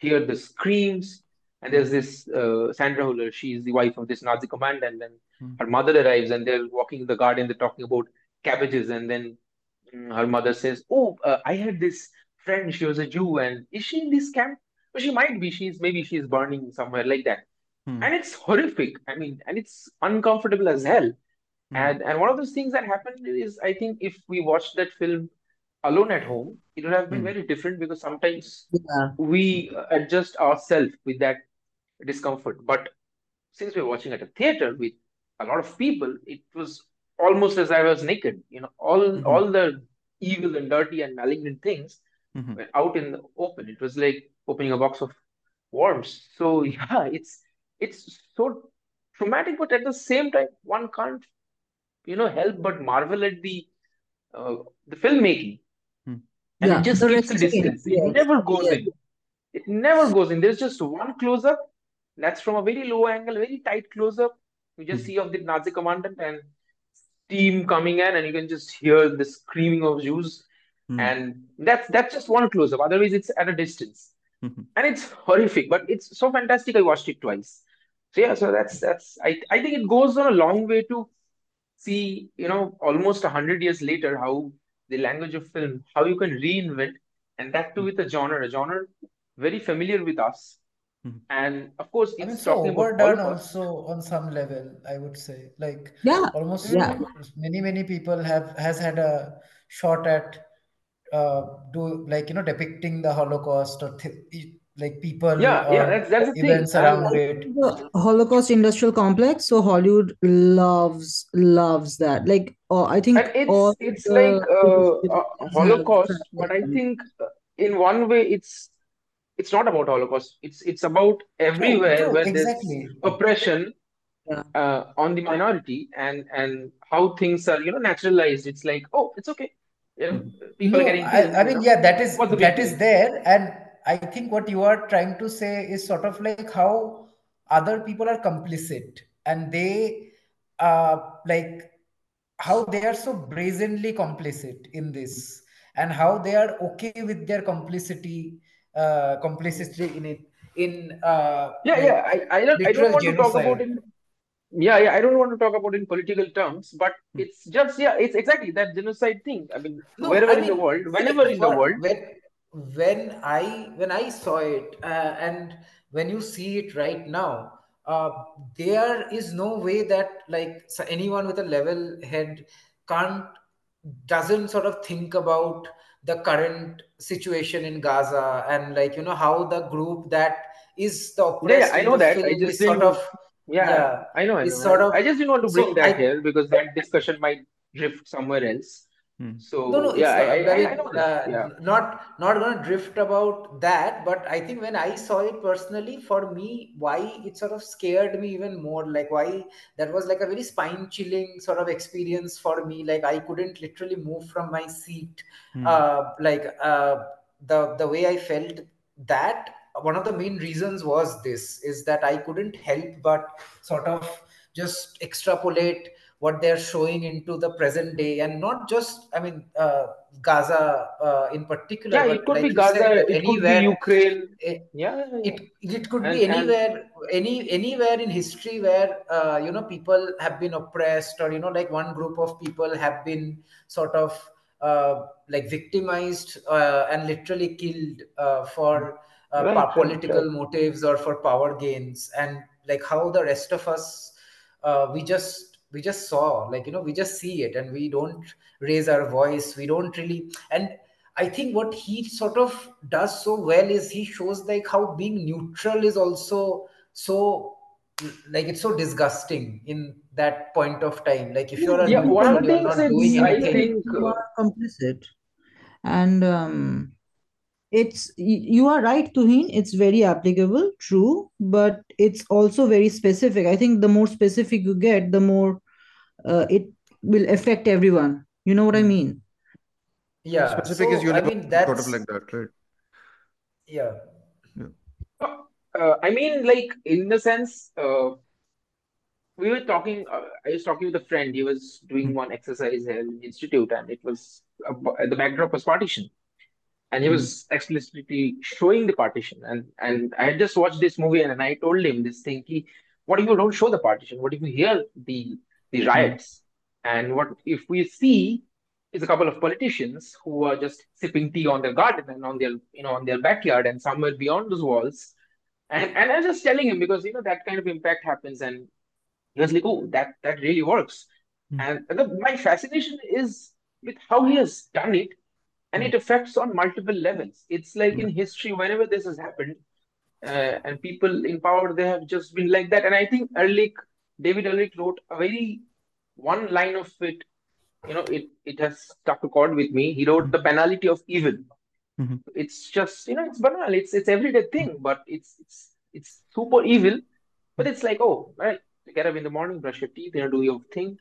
H: hear the screams. and there's this uh, Sandra Huller. She's the wife of this Nazi commandant, and then
B: Hmm.
H: her mother arrives, and they're walking in the garden. They're talking about cabbages, and then mm, her mother says, "Oh, uh, I had this friend. She was a Jew, and is she in this camp? Well, she might be. She's maybe she's burning somewhere like that."
B: Hmm.
H: And it's horrific. I mean, and it's uncomfortable as hell.
B: Hmm.
H: And and one of those things that happened is, I think, if we watched that film alone at home, it would have been
B: Hmm.
H: very different because sometimes
A: Yeah.
H: we uh, adjust ourselves with that discomfort. But since we're watching at a theater with a lot of people, it was almost as I was naked. You know, all
B: Mhm.
H: all the evil and dirty and malignant things
B: Mhm.
H: were out in the open. It was like opening a box of worms. So yeah, it's it's so traumatic, but at the same time, one can't, you know, help but marvel at the uh, the filmmaking. And
I: Yeah,
H: it just keeps
I: restraint.
H: distance. It never goes
I: Yes.
H: in. It never goes in. There's just one close up. That's from a very low angle, very tight close up. You just
B: Mhm.
H: see of the Nazi commandant and steam coming in, and you can just hear the screaming of Jews.
B: Hmm.
H: And that's that's just one close up. Otherwise, it's at a distance.
B: Mhm.
H: And it's horrific, but it's so fantastic. I watched it twice. So yeah, so that's that's I I think it goes on a long way to see, you know, almost a hundred years later, how the language of film, how you can reinvent, and that too with a genre, a genre very familiar with us.
B: Mhm.
H: And of course,
C: I mean, so
H: talking about
C: overdone
H: Holocaust.
C: also on some level, I would say. Like
I: Yeah,
C: almost
I: yeah.
C: many, many people have has had a shot at uh do like you know depicting the Holocaust or th like people
H: Yeah, yeah, that's that's the thing.
C: events
H: I
C: around
H: I
C: it.
I: The Holocaust industrial complex, so Hollywood loves loves that. Like, oh, I think
H: and
I: all
H: it's it's
I: the
H: like uh, uh, Holocaust, but I think uh, in one way it's it's not about Holocaust. It's it's about everywhere
C: true,
H: where there's oppression
I: Yeah.
H: uh, on the minority and and how things are, you know, naturalized. It's like, oh, it's okay. You know,
B: Mhm.
H: people are getting
C: I,
H: killed,
C: I
H: you
C: mean,
H: know.
C: yeah, that is
H: What's the big
C: that is there, and I think what you are trying to say is sort of like how other people are complicit, and they, uh, like how they are so brazenly complicit in this, and how they are okay with their complicity, uh, complicity in it, in uh,
H: Yeah, yeah. I, I don't I don't want to talk about
C: genocide.
H: in yeah, yeah. I don't want to talk about in political terms, but
B: Hmm.
H: it's just yeah, it's exactly that genocide thing. I mean,
C: No,
H: wherever
C: I
H: in the world, whenever in the world,
C: when when I when I saw it, uh, and when you see it right now, uh, there is no way that like so anyone with a level head can't doesn't sort of think about the current situation in Gaza and like you know how the group that is the
H: yeah, yeah, I know that. I just
C: sort of
H: Yeah,
C: yeah
H: I know, I
C: is
H: know.
C: sort of
H: I just didn't want to bring
C: so
H: that
C: I
H: here because that discussion might drift somewhere else.
B: Hmm.
C: No, no,
H: So yeah,
C: it's
H: I,
C: not.
H: I,
C: I
H: I I know that.
C: uh,
H: Yeah.
C: not not gonna drift about that, but I think when I saw it personally, for me, why it sort of scared me even more. Like why that was like a very spine-chilling sort of experience for me. Like I couldn't literally move from my seat.
B: Hmm.
C: Uh, like uh, the the way I felt that one of the main reasons was this is that I couldn't help but sort of just extrapolate what they're showing into the present day and not just i mean uh, gaza uh, in particular
H: Yeah, it could
C: like
H: be Gaza,
C: said
H: it could be
C: anywhere
H: Ukraine.
C: it,
H: Yeah, yeah,
C: it it could
H: And
C: be
H: and
C: anywhere any anywhere in history where uh, you know people have been oppressed or you know like one group of people have been sort of uh, like victimized uh, and literally killed uh, for uh,
H: right,
C: political
H: right.
C: motives or for power gains and like how the rest of us uh, we just we just saw like you know we just see it and we don't raise our voice we don't really and i think what he sort of does so well is he shows like how being neutral is also so like it's so disgusting in that point of time like if you're a
H: Yeah, one of
C: neutral
H: the
C: you're
H: things
C: not doing
H: it's, I think,
I: you
H: uh,
I: are complicit. And um, it's you are right, Tuhin. It's very applicable, true, but it's also very specific. I think the more specific you get, the more uh, it will affect everyone. You know what I
B: Hmm.
I: mean?
C: yeah
B: Specific is
C: so i mean
B: universal, sort of like that, right?
C: yeah
B: Yeah.
H: uh, I mean, like in the sense, uh, we were talking. Uh, I was talking with a friend. He was doing
B: Hmm.
H: one exercise here in institute, and it was uh, the backdrop was partition. And he was hmm. explicitly showing the partition. And and I had just watched this movie, and, and I told him this thing: ki, what if you don't show the partition? What if you hear the the hmm. riots? And what if we see is a couple of politicians who are just sipping tea on their garden and on their you know on their backyard and somewhere beyond those walls and and I was just telling him because you know that kind of impact happens and he was like oh that that really works hmm. and the, my fascination is with how he has done it and it hmm. affects on multiple levels. It's like in hmm. history whenever this has happened uh, and people in power they have just been like that. And I think Ehrlich David Ehrlich wrote a very one line of it you know it it has stuck a chord with me. He wrote hmm. the banality of evil. It's just you know it's banal. It's it's everyday thing but it's it's it's super evil. But it's like oh right get up in the morning brush your teeth you know do your thing.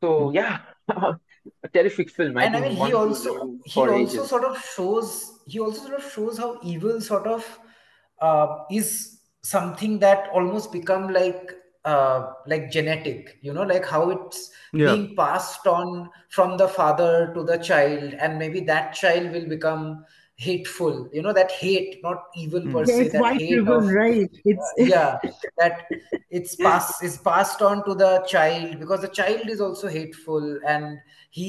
H: So yeah a terrific film I
C: and I mean he also he also
H: ages
C: sort of shows he also sort of shows how evil sort of uh, is something that almost become like uh, like genetic you know like how it's
B: Yeah.
C: being passed on from the father to the child and maybe that child will become hateful you know that hate not evil per
I: Yeah,
C: se
I: it's
C: that
I: white
C: hate
I: ribbon,
C: of
I: right? It's
C: yeah that it's pass is passed on to the child because the child is also hateful and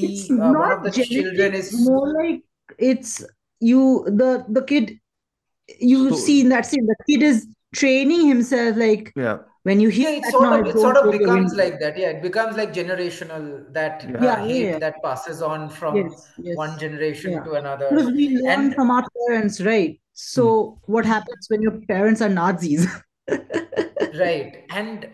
I: it's
C: he uh, one of the children is
I: more like it's you the the kid you
B: So
I: see in that scene, the kid is training himself like
B: yeah,
I: when you hear
C: yeah it
I: that
C: sort of it sort of becomes like that yeah it becomes like generational that
B: yeah,
I: Yeah,
C: uh,
I: yeah,
C: hate
I: yeah.
C: that passes on from
I: Yes,
C: one generation
I: Yeah.
C: to another
I: Because we learn
C: and
I: from our parents, right? So what happens when your parents are Nazis?
C: right and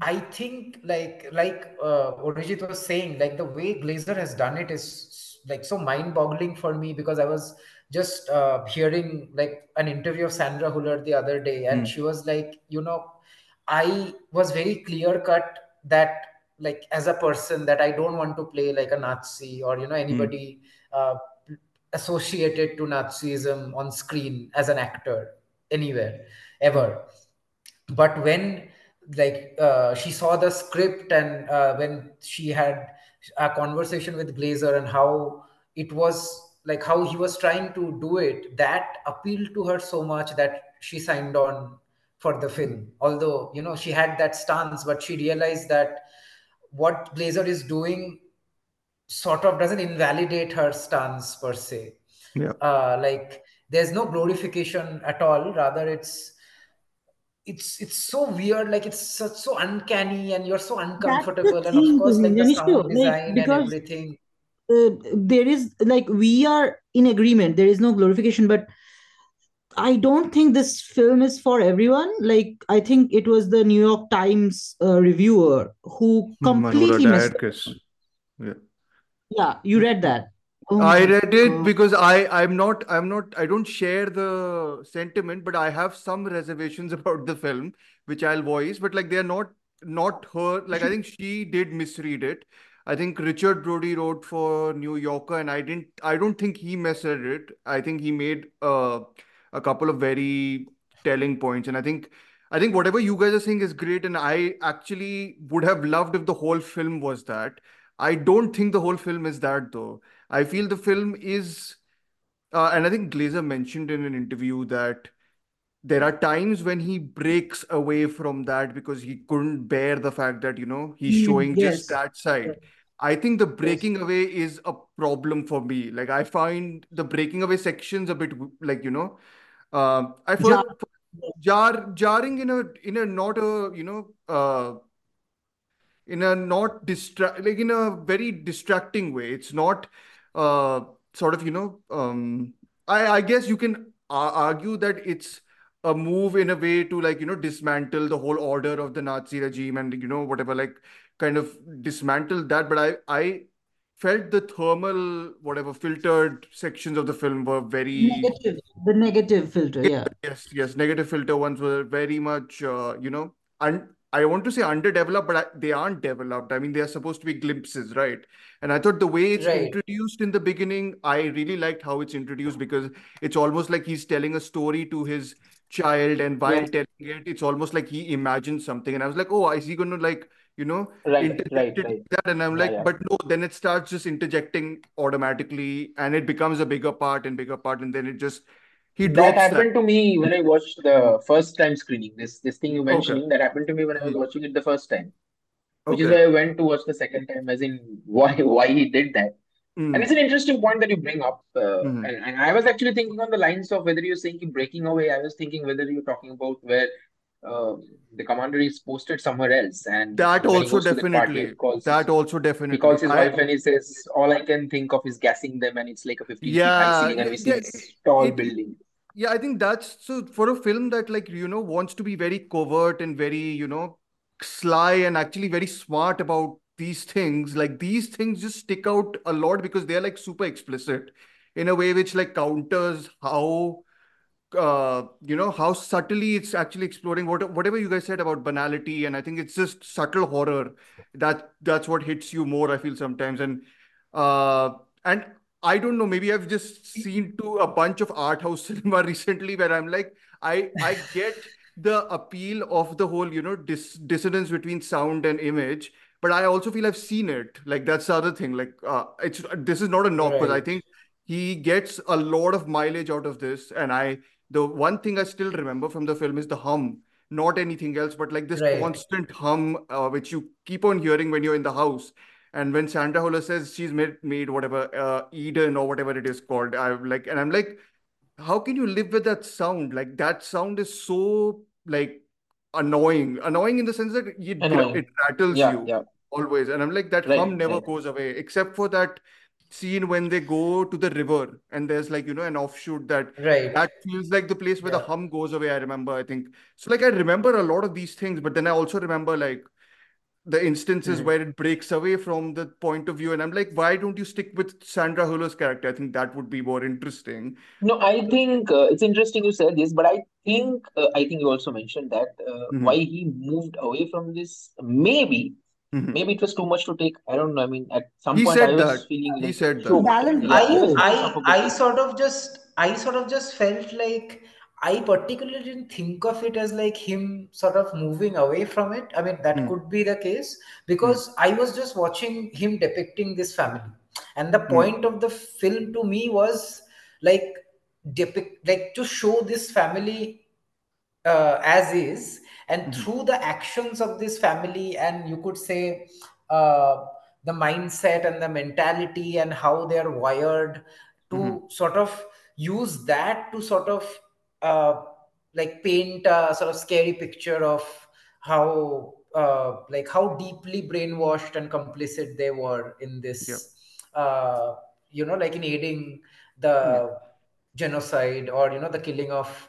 C: I think like like uh, Arijit was saying, like the way Glazer has done it is like so mind-boggling for me because I was just uh, hearing like an interview of Sandra Huller the other day, and she was like, you know, I was very clear-cut that like as a person that I don't want to play like a Nazi or you know anybody uh, associated to Nazism on screen as an actor anywhere ever. But when like uh, she saw the script and uh, when she had a conversation with glazer and how it was like how he was trying to do it that appealed to her so much that she signed on for the film. Although you know she had that stance but she realized that what Glazer is doing sort of doesn't invalidate her stance per se.
B: Yeah.
C: uh, like there's no glorification at all. Rather it's it's it's so weird. Like it's so, so uncanny and you're so uncomfortable
I: the
C: and of course like the
I: Janishu,
C: sound
I: like
C: design and
I: because
C: everything.
I: uh, there is like we are in agreement. There is no glorification, but I don't think this film is for everyone. Like I think it was the New York Times uh, reviewer who completely messed up.
B: Dargis. Yeah.
I: Yeah, you read that. Oh
B: I read it
I: God.
B: because I I'm not I'm not I don't share the sentiment, but I have some reservations about the film, which I'll voice. But like they're not not her. Like I think she did misread it. I think Richard Brody wrote for New Yorker, and I didn't. I don't think he misread it. I think he made uh, a couple of very telling points, and I think I think whatever you guys are saying is great, and I actually would have loved if the whole film was that. I don't think the whole film is that though. I feel the film is, uh, and I think Glazer mentioned in an interview that there are times when he breaks away from that because he couldn't bear the fact that, you know, he's
I: Mm,
B: showing just that side. I think the
I: Yes.
B: breaking away is a problem for me. Like I find the breaking away sections a bit like, you know, um, I first jar jarring in a in a not a, you know, uh, in a not distract like in a very distracting way. It's not uh sort of, you know, um I I guess you can ar- argue that it's a move in a way to like, you know, dismantle the whole order of the Nazi regime and you know whatever like kind of dismantle that. But I I felt the thermal whatever filtered sections of the film were very
I: Negative, the negative filter, yeah.
B: Yes, yes, negative filter ones were very much, uh, you know, and I want to say underdeveloped, but I, they aren't developed. I mean, they are supposed to be glimpses, right? And I thought the way it's
C: right
B: introduced in the beginning, I really liked how it's introduced because it's almost like he's telling a story to his child, and while
I: Yeah.
B: telling it, it's almost like he imagined something. And I was like, oh, is he going to like you know,
H: Right, right, right.
B: that, and I'm like,
H: yeah.
B: but no, then it starts just interjecting automatically, and it becomes a bigger part and bigger part, and then it just he
H: That
B: drops that.
H: happened to me when I watched the first time screening. This this thing you're
B: Okay.
H: mentioning that happened to me when I was
B: Hmm.
H: watching it the first time, which is why I went to watch the second time, as in why why he did that. And
B: Mm.
H: it's an interesting point that you bring up. Uh,
B: hmm
H: and, and I was actually thinking on the lines of whether you're saying breaking away. I was thinking whether you're talking about where uh, the commander is posted somewhere else, and
B: That also definitely.
H: calls
B: That also definitely.
H: calls his
B: I
H: wife and he says, "All I can think of is gassing them," and it's like a 15 feet
B: yeah
H: ceiling, and
B: yeah
H: we see
B: yeah,
H: this tall
B: it
H: building.
B: yeah I think that's so for a film that like you know wants to be very covert and very you know sly and actually very smart about these things like these things just stick out a lot because they're like super explicit in a way which like counters how uh you know how subtly it's actually exploring what whatever you guys said about banality and I think it's just subtle horror that that's what hits you more I feel sometimes. And uh and I don't know maybe I've just seen to a bunch of art house cinema recently where I'm like I I get the appeal of the whole you know dis dissonance between sound and image but I also feel I've seen it. Like that's the other thing. Like uh it's this is not a knock but I think he gets a lot of mileage out of this and I the one thing I still remember from the film is the hum, not anything else, but like this
C: Right.
B: constant hum, uh, which you keep on hearing when you're in the house. And when Sandra Hüller says she's made made whatever uh, Eden or whatever it is called, I'm like, and I'm like, how can you live with that sound? Like that sound is so like annoying, annoying in the sense that it it rattles
H: Yeah,
B: you
H: yeah.
B: always. And I'm like, that
H: Right,
B: hum never
H: right.
B: goes away, except for that scene when they go to the river and there's like, you know, an offshoot that
C: Right.
B: that feels like the place where the hum goes away. I remember, I think. So like I remember a lot of these things, but then I also remember like the instances
C: Mhm.
B: where it breaks away from the point of view, and I'm like, why don't you stick with Sandra Hüller's character? I think that would be more interesting.
H: No, I think uh, it's interesting you said this, but I think uh, I think you also mentioned that uh,
B: Mhm.
H: why he moved away from this. Maybe,
B: Mhm.
H: maybe it was too much to take. I don't know. I mean, at some
B: He
H: point, I
B: said
H: was
B: that.
H: feeling
B: He
H: like
B: said that.
I: Balance
H: Yeah, I was
I: both.
H: feeling
C: I I sort of just I sort of just felt like I particularly didn't think of it as like him sort of moving away from it. I mean, that
B: Mm.
C: could be the case
B: Mm.
C: because I was just watching him depicting this family. And the
B: Mm.
C: point of the film to me was like depict like to show this family uh, as is and
B: Mhm.
C: through the actions of this family and you could say uh, the mindset and the mentality and how they're wired to
B: Mhm.
C: sort of use that to sort of uh, like paint a sort of scary picture of how uh, like how deeply brainwashed and complicit they were in this uh, you know like in aiding
B: Yeah.
C: the genocide or you know the killing of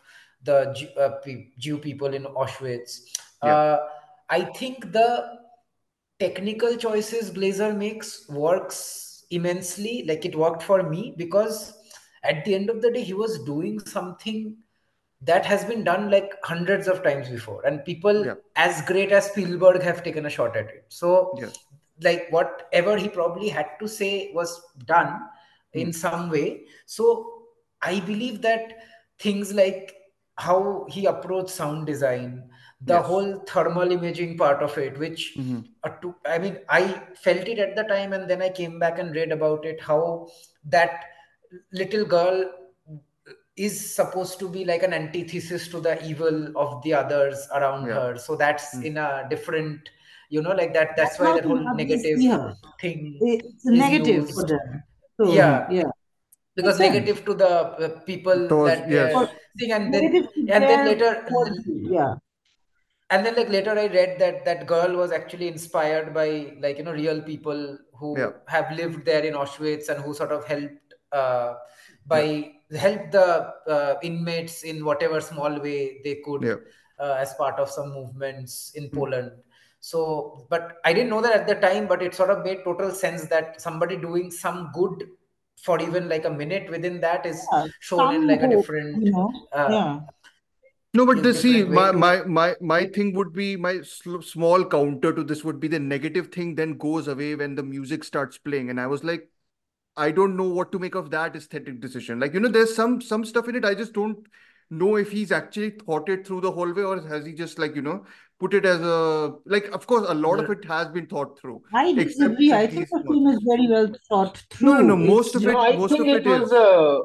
C: the Jew, uh, Jew people in Auschwitz.
B: Yeah.
C: Uh, I think the technical choices Glazer makes works immensely. Like it worked for me because at the end of the day, he was doing something that has been done like hundreds of times before, and people
B: Yeah.
C: as great as Spielberg have taken a shot at it. So,
B: Yeah.
C: like whatever he probably had to say was done in
B: Mm.
C: some way. So, I believe that things like how he approached sound design, the
B: Yes.
C: whole thermal imaging part of it, which
B: Mhm.
C: uh, to, I mean, I felt it at the time, and then I came back and read about it. How that little girl is supposed to be like an antithesis to the evil of the others around
B: Yeah.
C: her. So that's
B: Mm.
C: in a different, you know, like that. That's
I: That's
C: why that whole negative thing
I: It's
C: is
I: negative for
C: used.
I: them. So
C: Yeah,
I: yeah,
C: because
I: makes sense.
C: negative to the uh, people
B: Those,
C: that
B: yes.
C: they're and then and then later.
I: Yeah.
C: and then like later i read that that girl was actually inspired by like you know real people who
B: Yeah.
C: have lived there in auschwitz and who sort of helped uh, by
B: Yeah.
C: helped the uh, inmates in whatever small way they could
B: Yeah.
C: uh, as part of some movements in
B: Mm.
C: poland so but i didn't know that at the time but it sort of made total sense that somebody doing some good for even like a minute within that is
I: Yeah.
C: shown in
I: Some
C: like a different
I: you know.
C: uh,
I: Yeah.
B: No, but
C: in
B: the see, my
C: to
B: my my my thing would be my sl small counter to this would be the negative thing then goes away when the music starts playing, and I was like, I don't know what to make of that aesthetic decision. Like, you know, there's some some stuff in it. I just don't know if he's actually thought it through the whole way, or has he just like, you know, put it as a like. Of course, a lot of it has been thought through,
I: I
B: except
I: disagree. I think the film is very well thought
B: through. No, no,
I: no.
B: Most of
I: just
H: no,
B: it,
H: I
B: most
H: think
B: of
H: it
B: it is.
H: was uh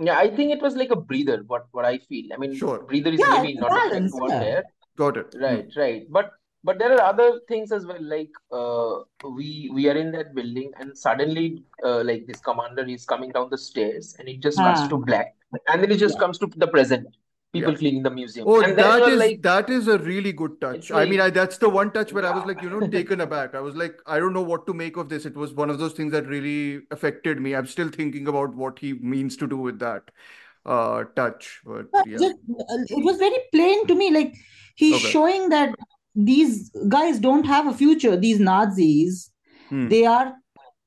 H: yeah, I think it was like a breather, what what I feel. I mean,
B: Sure.
H: breather is
I: yeah,
H: maybe not the correct
I: balance.
H: word
I: Yeah.
H: there.
B: Got it.
H: Right, right. But but there are other things as well. Like uh, we we are in that building, and suddenly, uh, like this commander is coming down the stairs, and it just cuts
I: Ah,
H: to black, and then it just
I: yeah.
H: comes to the present, people
B: Yeah.
H: cleaning the museum,
B: Oh,
H: and then
B: that
H: you're
B: is
H: like,
B: that is a really good touch.
H: it's
B: I mean, I that's the one touch where I was like, you know, taken aback. I was like, I don't know what to make of this. It was one of those things that really affected me. I'm still thinking about what he means to do with that uh touch. But
I: But
B: yeah.
I: just uh, it was very plain to me. Like he's
B: Okay.
I: showing that these guys don't have a future. These Nazis,
B: Hmm.
I: they are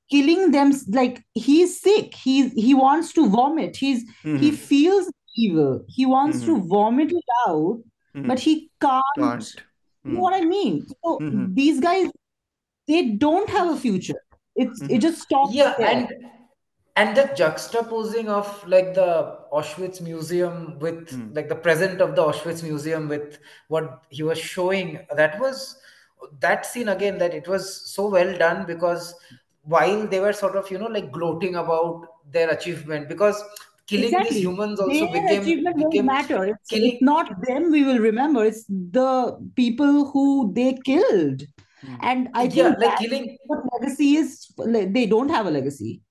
I: killing them. Like he's sick. He's he wants to vomit. He's he
B: Mm-hmm.
I: feels evil. He wants to
B: Mm-hmm.
I: vomit it out,
B: Mm-hmm.
I: but he can't.
B: Can't.
I: You know
B: Hmm.
I: what I mean? So
B: Mm-hmm.
I: these guys, they don't have a future. It's it
B: Mm-hmm.
I: just stops
C: Yeah,
I: there.
C: and and the juxtaposing of like the Auschwitz museum with
B: Hmm.
C: like the present of the Auschwitz museum with what he was showing, that was that scene again, that it was so well done because while they were sort of, you know, like gloating about their achievement, because killing these humans also
I: Their
C: became
I: achievement won't matter. It's
C: killing
I: it's not them we will remember. It's the people who they killed.
B: Hmm.
I: And I
C: yeah,
I: think
C: like killing
I: what legacy is. Like, they don't have a legacy.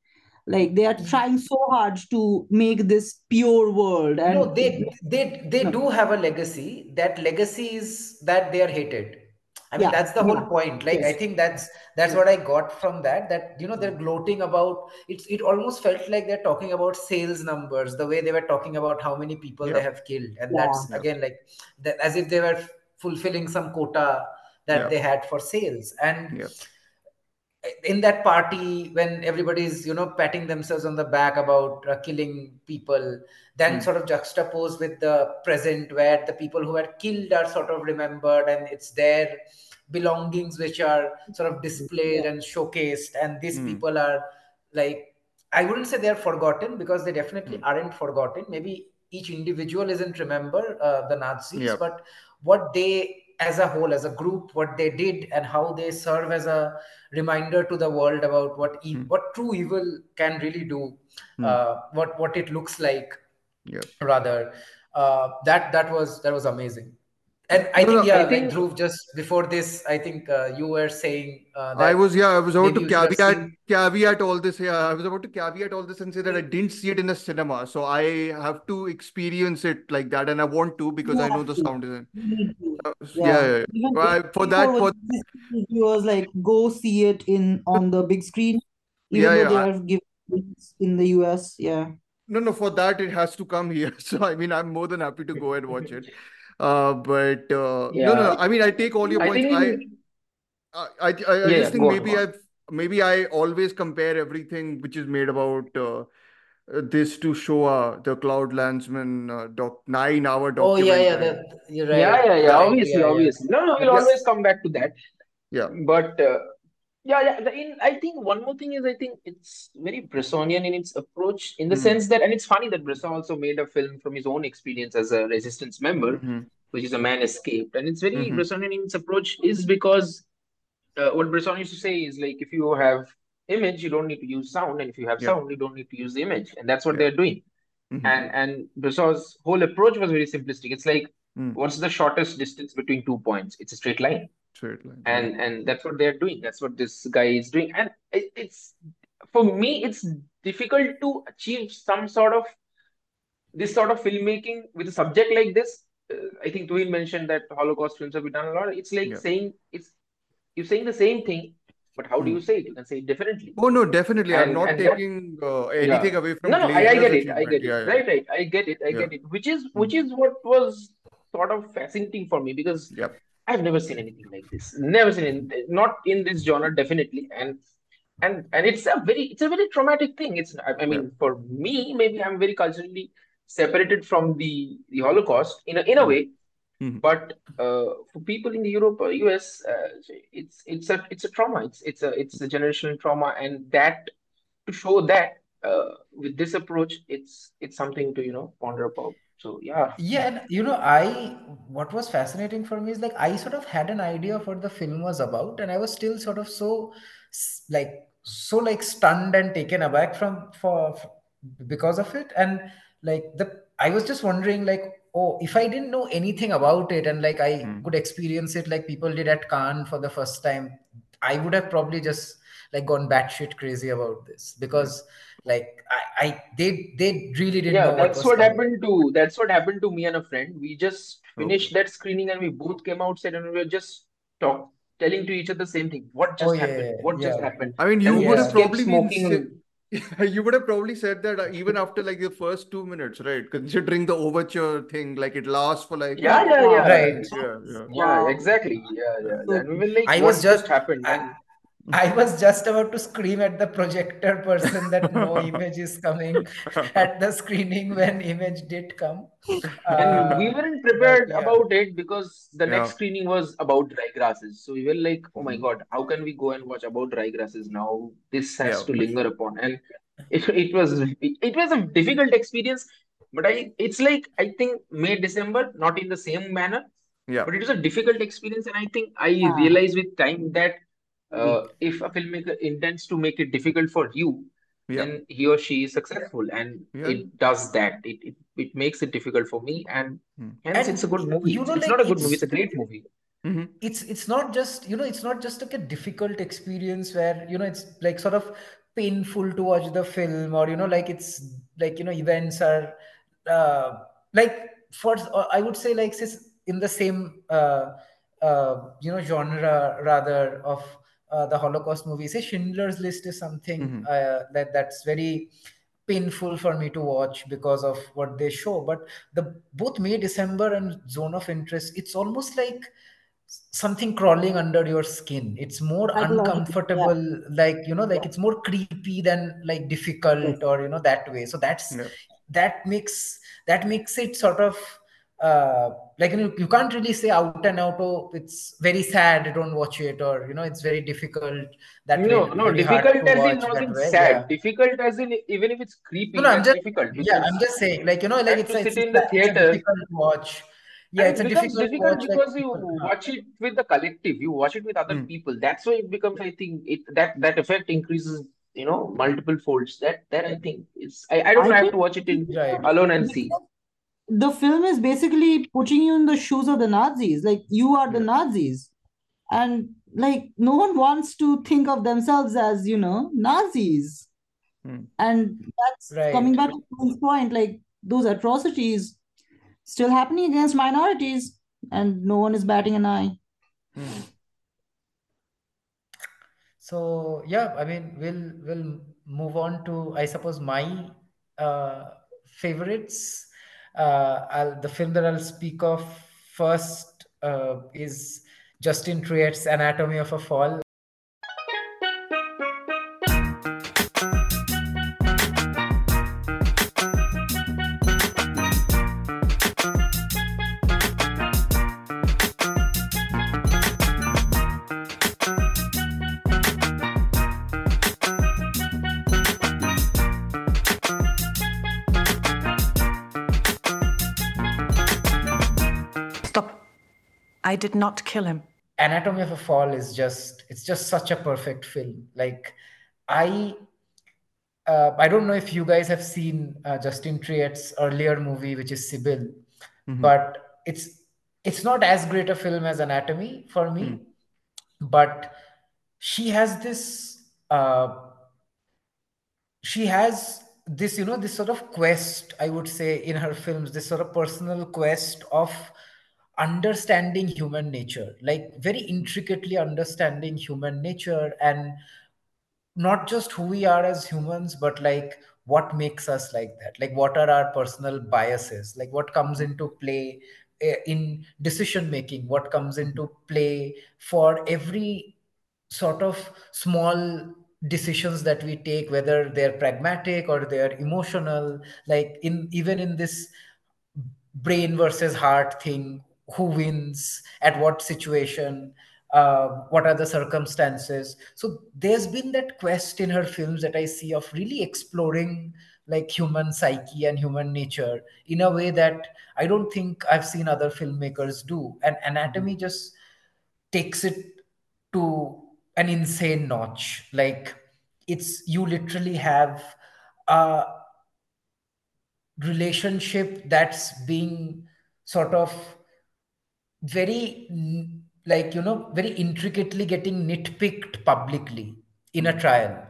I: Like they are trying so hard to make this pure world.
C: No, they they they
I: no.
C: do have a legacy. That legacy is that they are hated. I mean,
I: yeah,
C: that's the whole
I: yeah,
C: point. Like, I think that's that's what I got from that. That you know, they're gloating about it's. It almost felt like they're talking about sales numbers, the way they were talking about how many people they have killed, and
I: Yeah.
C: that's
B: Yep.
C: again like that, as if they were fulfilling some quota that
B: Yep.
C: they had for sales. And
B: Yep.
C: in that party when everybody's you know patting themselves on the back about uh, killing people then
B: Hmm.
C: sort of juxtaposed with the present where the people who were killed are sort of remembered and it's their belongings which are sort of displayed and showcased and these
B: Hmm.
C: people are like i wouldn't say they're forgotten because they definitely
B: Hmm.
C: aren't forgotten maybe each individual isn't remember uh, the nazis
B: Yep.
C: but what they as a whole as a group what they did and how they serve as a reminder to the world about what e-
B: Hmm.
C: what true evil can really do
B: Hmm.
C: uh, what what it looks like
B: Yep.
C: rather uh, that that was that was amazing and i
B: No,
C: think
B: no,
C: yeah
H: I
C: like
H: think
C: dhruv just before this i think uh, you were saying uh,
B: I was, yeah, I was about to
C: you should have
B: caveat
C: seen
B: caveat all this. Yeah, I was about to caveat all this and say that I didn't see it in the cinema, so I have to experience it like that, and I want to because
I: You
B: I know the
I: to.
B: sound isn't.
I: You need to.
B: Uh, yeah,
I: Yeah.
B: yeah, yeah. Well, I- for that,
I: before
B: for
I: was viewers like go see it in on the big screen, even
B: yeah,
I: though
B: yeah.
I: they are given in the US. Yeah.
B: No, no, for that it has to come here. So I mean, I'm more than happy to go and watch it. Uh, but uh, no, no,
H: yeah,
B: I mean, I take all your points. I,
H: in
B: I, I, I I
H: yeah,
B: just think
H: on,
B: maybe
H: on.
B: I've maybe I always compare everything which is made about uh, uh, this to Shoah, the Claude Lanzmann uh, doc nine hour documentary.
C: oh yeah yeah that you're
H: Yeah,
C: right
H: yeah, yeah.
C: right
H: Obviously,
C: yeah yeah
H: obviously. No, no, we'll
B: Yeah,
H: always come back to that.
B: yeah.
H: But uh, yeah, yeah. The, in I think one more thing is I think it's very Bressonian in its approach, in the
B: Hmm.
H: sense that, and it's funny that Bresson also made a film from his own experience as a resistance member,
B: hmm
H: which is A Man Escaped, and it's very
B: hmm
H: Bressonian in its approach is because uh, what Bresson used to say is like if you have image, you don't need to use sound, and if you have
B: Yeah,
H: sound, you don't need to use the image, and that's what
B: yeah.
H: they're doing.
B: hmm
H: And and Bresson's whole approach was very simplistic. It's like
B: Hmm.
H: what's the shortest distance between two points? It's a straight line
B: Straight line. Yeah.
H: and and that's what they're doing that's what this guy is doing and it, it's for me it's difficult to achieve some sort of this sort of filmmaking with a subject like this uh, i think Tuhin mentioned that holocaust films have been done a lot it's like
B: Yeah.
H: saying it's you're saying the same thing but how do
B: Hmm.
H: you say it you can say it differently
B: Oh no, definitely. I'm not taking uh,
H: yeah
B: anything away from
H: no no I, I get it I get it
B: Yeah, yeah,
H: right right I get it I
B: yeah.
H: get it which is
B: Hmm.
H: which is what was sort of fascinating for me because
B: Yep.
H: I've never seen anything like this. Never seen it. Not in this genre, definitely. And and and it's a very it's a very traumatic thing. It's I, I
B: Yeah.
H: mean, for me, maybe I'm very culturally separated from the the Holocaust in a in a
B: Hmm.
H: way.
B: Hmm.
H: But uh, for people in the Europe or US, uh, it's it's a it's a trauma. It's it's a it's a generational trauma, and that to show that uh, with this approach, it's it's something to you know ponder about. So yeah.
C: Yeah, and you know, I what was fascinating for me is like I sort of had an idea of what the film was about, and I was still sort of so like so like stunned and taken aback from for, because of it, and like the I was just wondering like, oh, if I didn't know anything about it, and like I
B: Hmm.
C: could experience it like people did at Cannes for the first time, I would have probably just like gone batshit crazy about this because like I, I they they really didn't
H: Yeah,
C: know
H: that's
C: was
H: what
C: coming.
H: happened to that's what happened to me and a friend. We just
B: Okay.
H: finished that screening and we both came outside and we were just talk telling to each other the same thing. What
C: Oh
H: just
C: yeah,
H: happened?
C: yeah,
H: What just
C: yeah.
H: happened?
B: I mean, you
H: we
B: would
H: just
B: have probably been
H: smoking.
B: you would have probably said that uh, even after like the first two minutes, right? Considering the overture thing, like it lasts for like
H: Yeah, yeah, yeah.
C: Right.
B: yeah, yeah.
H: Yeah,
A: Wow.
H: exactly. Yeah, yeah.
A: So
H: And we were like,
C: I
H: what
C: was just
H: just happened?
C: I,
H: And
C: I was just about to scream at the projector person that no image is coming at the screening when image did come.
H: and we
C: Uh,
H: weren't
C: but
H: prepared
C: yeah.
H: about it because the next screening was about dry grasses. So we were like, oh my
B: Mm.
H: God, how can we go and watch about dry grasses now? This has
B: Yeah.
H: to linger upon. And it it was it was a difficult experience, but I it's like I think May, December, not in the same manner,
B: Yeah.
H: but it was a difficult experience, and I think I
A: Yeah.
H: realized with time that
A: Agree.
H: Uh, if a filmmaker intends to make it difficult for you,
B: Yeah.
H: then he or she is successful, and
B: Yeah.
H: it does that. It it, it makes it difficult for me, and
B: Hmm.
H: hence it's a good movie.
C: you
H: It's,
C: know,
H: it's
C: like
H: not a good movie,
C: it's
H: it's a great movie.
B: hmm
C: it's it's not just you know it's not just like a difficult experience where you know it's like sort of painful to watch the film or you know like it's like you know events are uh, like for uh, I would say like sis- in the same uh, uh, you know genre rather of uh, the Holocaust movies. Say Schindler's List is something
B: hmm
C: uh, that that's very painful for me to watch because of what they show. But the both May December and Zone of Interest, it's almost like something crawling under your skin it's more
A: Psychological. Yeah.
C: uncomfortable like you know like
A: Yeah.
C: it's more creepy than like
A: Yes.
C: difficult or you know that way so that's
B: Yeah.
C: that makes that makes it sort of uh like you you can't really say out and out oh it's very sad I don't watch it or you know it's very difficult that way
H: No, no, difficult as in
C: watch
H: not in
C: way
H: sad.
C: yeah
H: Difficult as in even if it's creepy,
C: no i'm just
H: difficult
C: yeah i'm just saying like you know like it's it's,
H: in the theater
C: difficult to watch yeah
H: and
C: it's
H: it becomes
C: difficult
H: difficult
C: watch like
H: because you
C: people
H: watch it with the collective, you watch it with other
B: Mm.
H: people. That's why it becomes, I think, it that that effect increases, you know, multiple folds. That that I think is I, I don't
A: I
H: I have
A: think
H: to watch it in
C: right
H: alone and see.
A: The film is basically putting you in the shoes of the Nazis. Like you are the Nazis. And like no one wants to think of themselves as, you know, Nazis.
B: Hmm.
A: And that's
C: right.
A: coming back to Paul's point, like those atrocities still happening against minorities, and no one is batting an eye.
B: Hmm.
C: So yeah, I mean, we'll we'll move on to I suppose my uh, favorites. Uh, the film that I'll speak of first uh, is Justine Triet's Anatomy of a Fall.
J: I did not kill him.
C: Anatomy of a Fall is just it's just such a perfect film. Like I uh, I don't know if you guys have seen uh, Justine Triet's earlier movie, which is Sibyl,
B: Mhm.
C: but it's it's not as great a film as Anatomy for me.
B: Mm.
C: But she has this uh, she has this you know this sort of quest i would say in her films this sort of personal quest of understanding human nature like very intricately understanding human nature and not just who we are as humans but like what makes us like that. Like what are our personal biases? Like what comes into play eh, in decision making? What comes into play for every sort of small decisions that we take whether they're pragmatic or they're emotional? Like in even in this brain versus heart thing who wins at what situation uh, what are the circumstances. So there's been that quest in her films that i see of really exploring like human psyche and human nature in a way that i don't think i've seen other filmmakers do. And anatomy just takes it to an insane notch. Like it's you literally have a relationship that's being sort of very like you know very intricately getting nitpicked publicly in a trial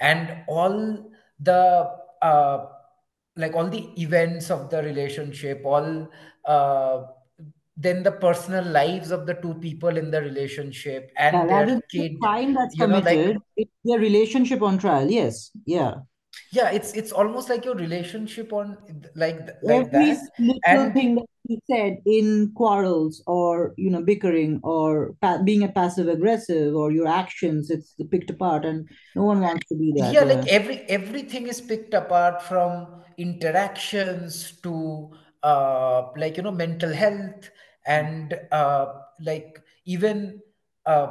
C: and all the uh, like all the events of the relationship all uh, then the personal lives of the two people in the relationship and
A: Yeah,
C: their
A: rather than the
C: kid
A: crime that's
C: you know like
A: committed, it's their relationship on trial. Yes, yeah.
C: Yeah it's it's almost like your relationship on like like
A: Every
C: that
A: little
C: and
A: thing that he said in quarrels or you know bickering or pa- being a passive aggressive or your actions, it's picked apart, and no one wants to be that.
C: yeah
A: Yeah.
C: like every everything is picked apart from interactions to uh like you know mental health and uh like even uh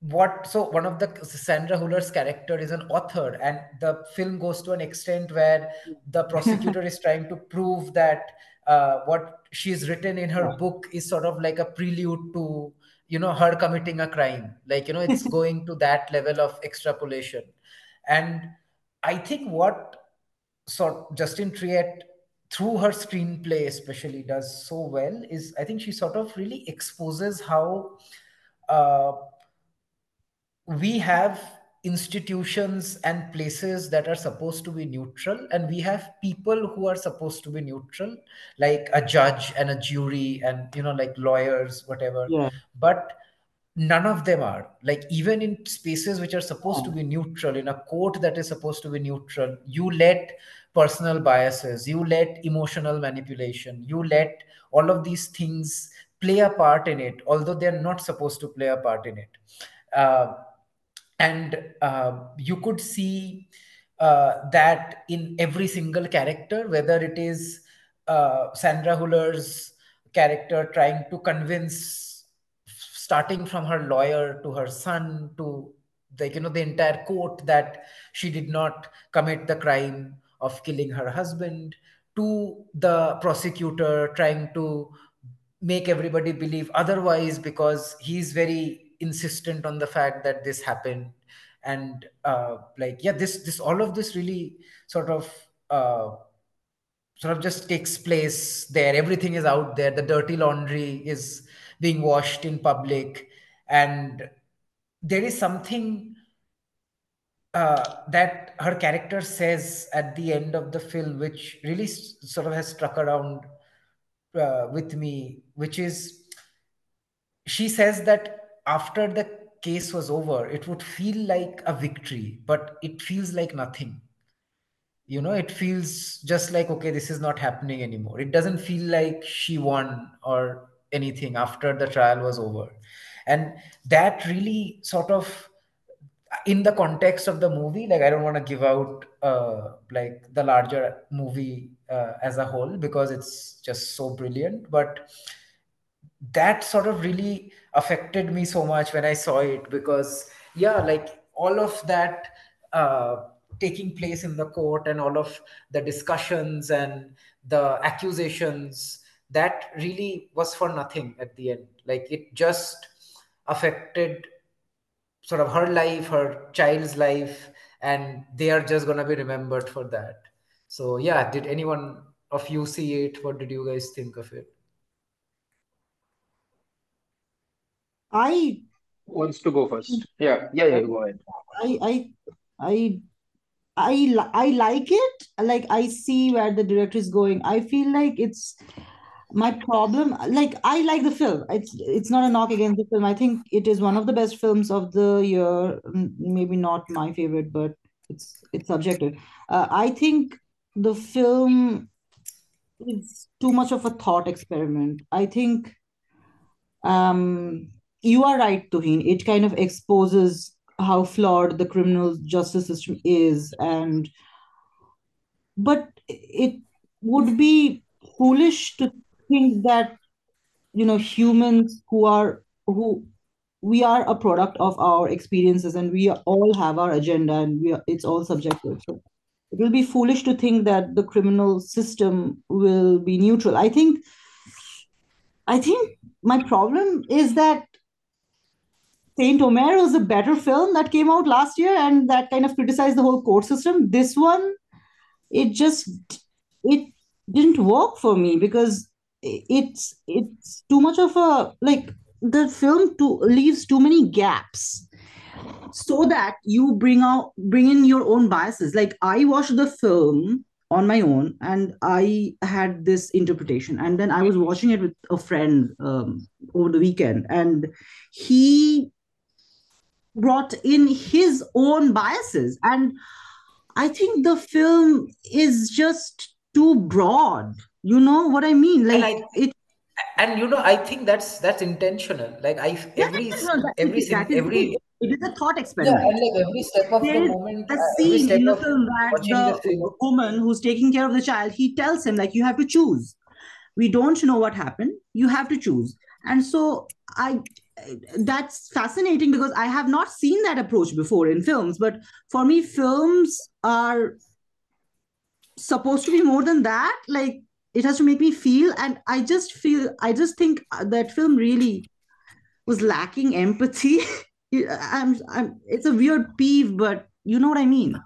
C: what so one of the sandra huller's character is an author and the film goes to an extent where the prosecutor is trying to prove that uh, what she's written in her book is sort of like a prelude to you know her committing a crime. Like you know it's going to that level of extrapolation. And i think what sort justine triet through her screenplay especially does so well is i think she sort of really exposes how uh, we have institutions and places that are supposed to be neutral and we have people who are supposed to be neutral like a judge and a jury and you know like lawyers whatever.
A: Yeah.
C: but none of them are. Like even in spaces which are supposed to be neutral in a court that is supposed to be neutral you let personal biases you let emotional manipulation you let all of these things play a part in it although they're not supposed to play a part in it. Uh, and uh, you could see uh, that in every single character whether it is uh, sandra huller's character trying to convince starting from her lawyer to her son to like you know the entire court that she did not commit the crime of killing her husband to the prosecutor trying to make everybody believe otherwise because he's very insistent on the fact that this happened. And uh, like yeah this this all of this really sort of uh, sort of just takes place there. Everything is out there. The dirty laundry is being washed in public. And there is something uh, that her character says at the end of the film which really sort of has struck around uh, with me which is she says that after the case was over it would feel like a victory but it feels like nothing. You know it feels just like okay this is not happening anymore. It doesn't feel like she won or anything after the trial was over. And that really sort of in the context of the movie like i don't want to give out uh, like the larger movie uh, as a whole because it's just so brilliant but that sort of really affected me so much when i saw it because yeah like all of that uh, taking place in the court and all of the discussions and the accusations that really was for nothing at the end. Like it just affected sort of her life her child's life and they are just to be remembered for that. So yeah did anyone of you see it? What did you guys think of it
A: I
H: wants to go first? Yeah, yeah, yeah, go ahead.
A: I I I I I like it. Like I see where the director is going. I feel like it's my problem. Like I like the film. It's it's not a knock against the film. I think it is one of the best films of the year. Maybe not my favorite, but it's it's subjective. Uh, I think the film is too much of a thought experiment. I think um you are right, Tuhin. It kind of exposes how flawed the criminal justice system is, and but it would be foolish to think that you know humans who are who we are a product of our experiences and we all have our agenda and we are, it's all subjective so it will be foolish to think that the criminal system will be neutral i think i think my problem is that saint omer was a better film that came out last year and that kind of criticized the whole court system. This one it just it didn't work for me because it's it's too much of a like the film too leaves too many gaps so that you bring out bring in your own biases. Like i watched the film on my own and i had this interpretation. And then i was watching it with a friend um, over the weekend and he brought in his own biases. And i think the film is just too broad. You know what i mean? Like
C: and I,
A: it
C: and you know i think that's that's intentional. Like i every
A: yeah, no, that,
C: every
A: that
C: every
A: it is. A thought
C: yeah
A: experiment.
C: and like every step of
A: there
C: the moment
A: a
C: uh,
A: scene in the film
C: watching
A: the
C: the
A: woman who's taking care of the child he tells him like you have to choose. We don't know what happened. You have to choose. And so i that's fascinating because i have not seen that approach before in films but for me films are supposed to be more than that. Like it has to make me feel and i just feel i just think that film really was lacking empathy. I'm, I'm it's a weird peeve but you know what i mean.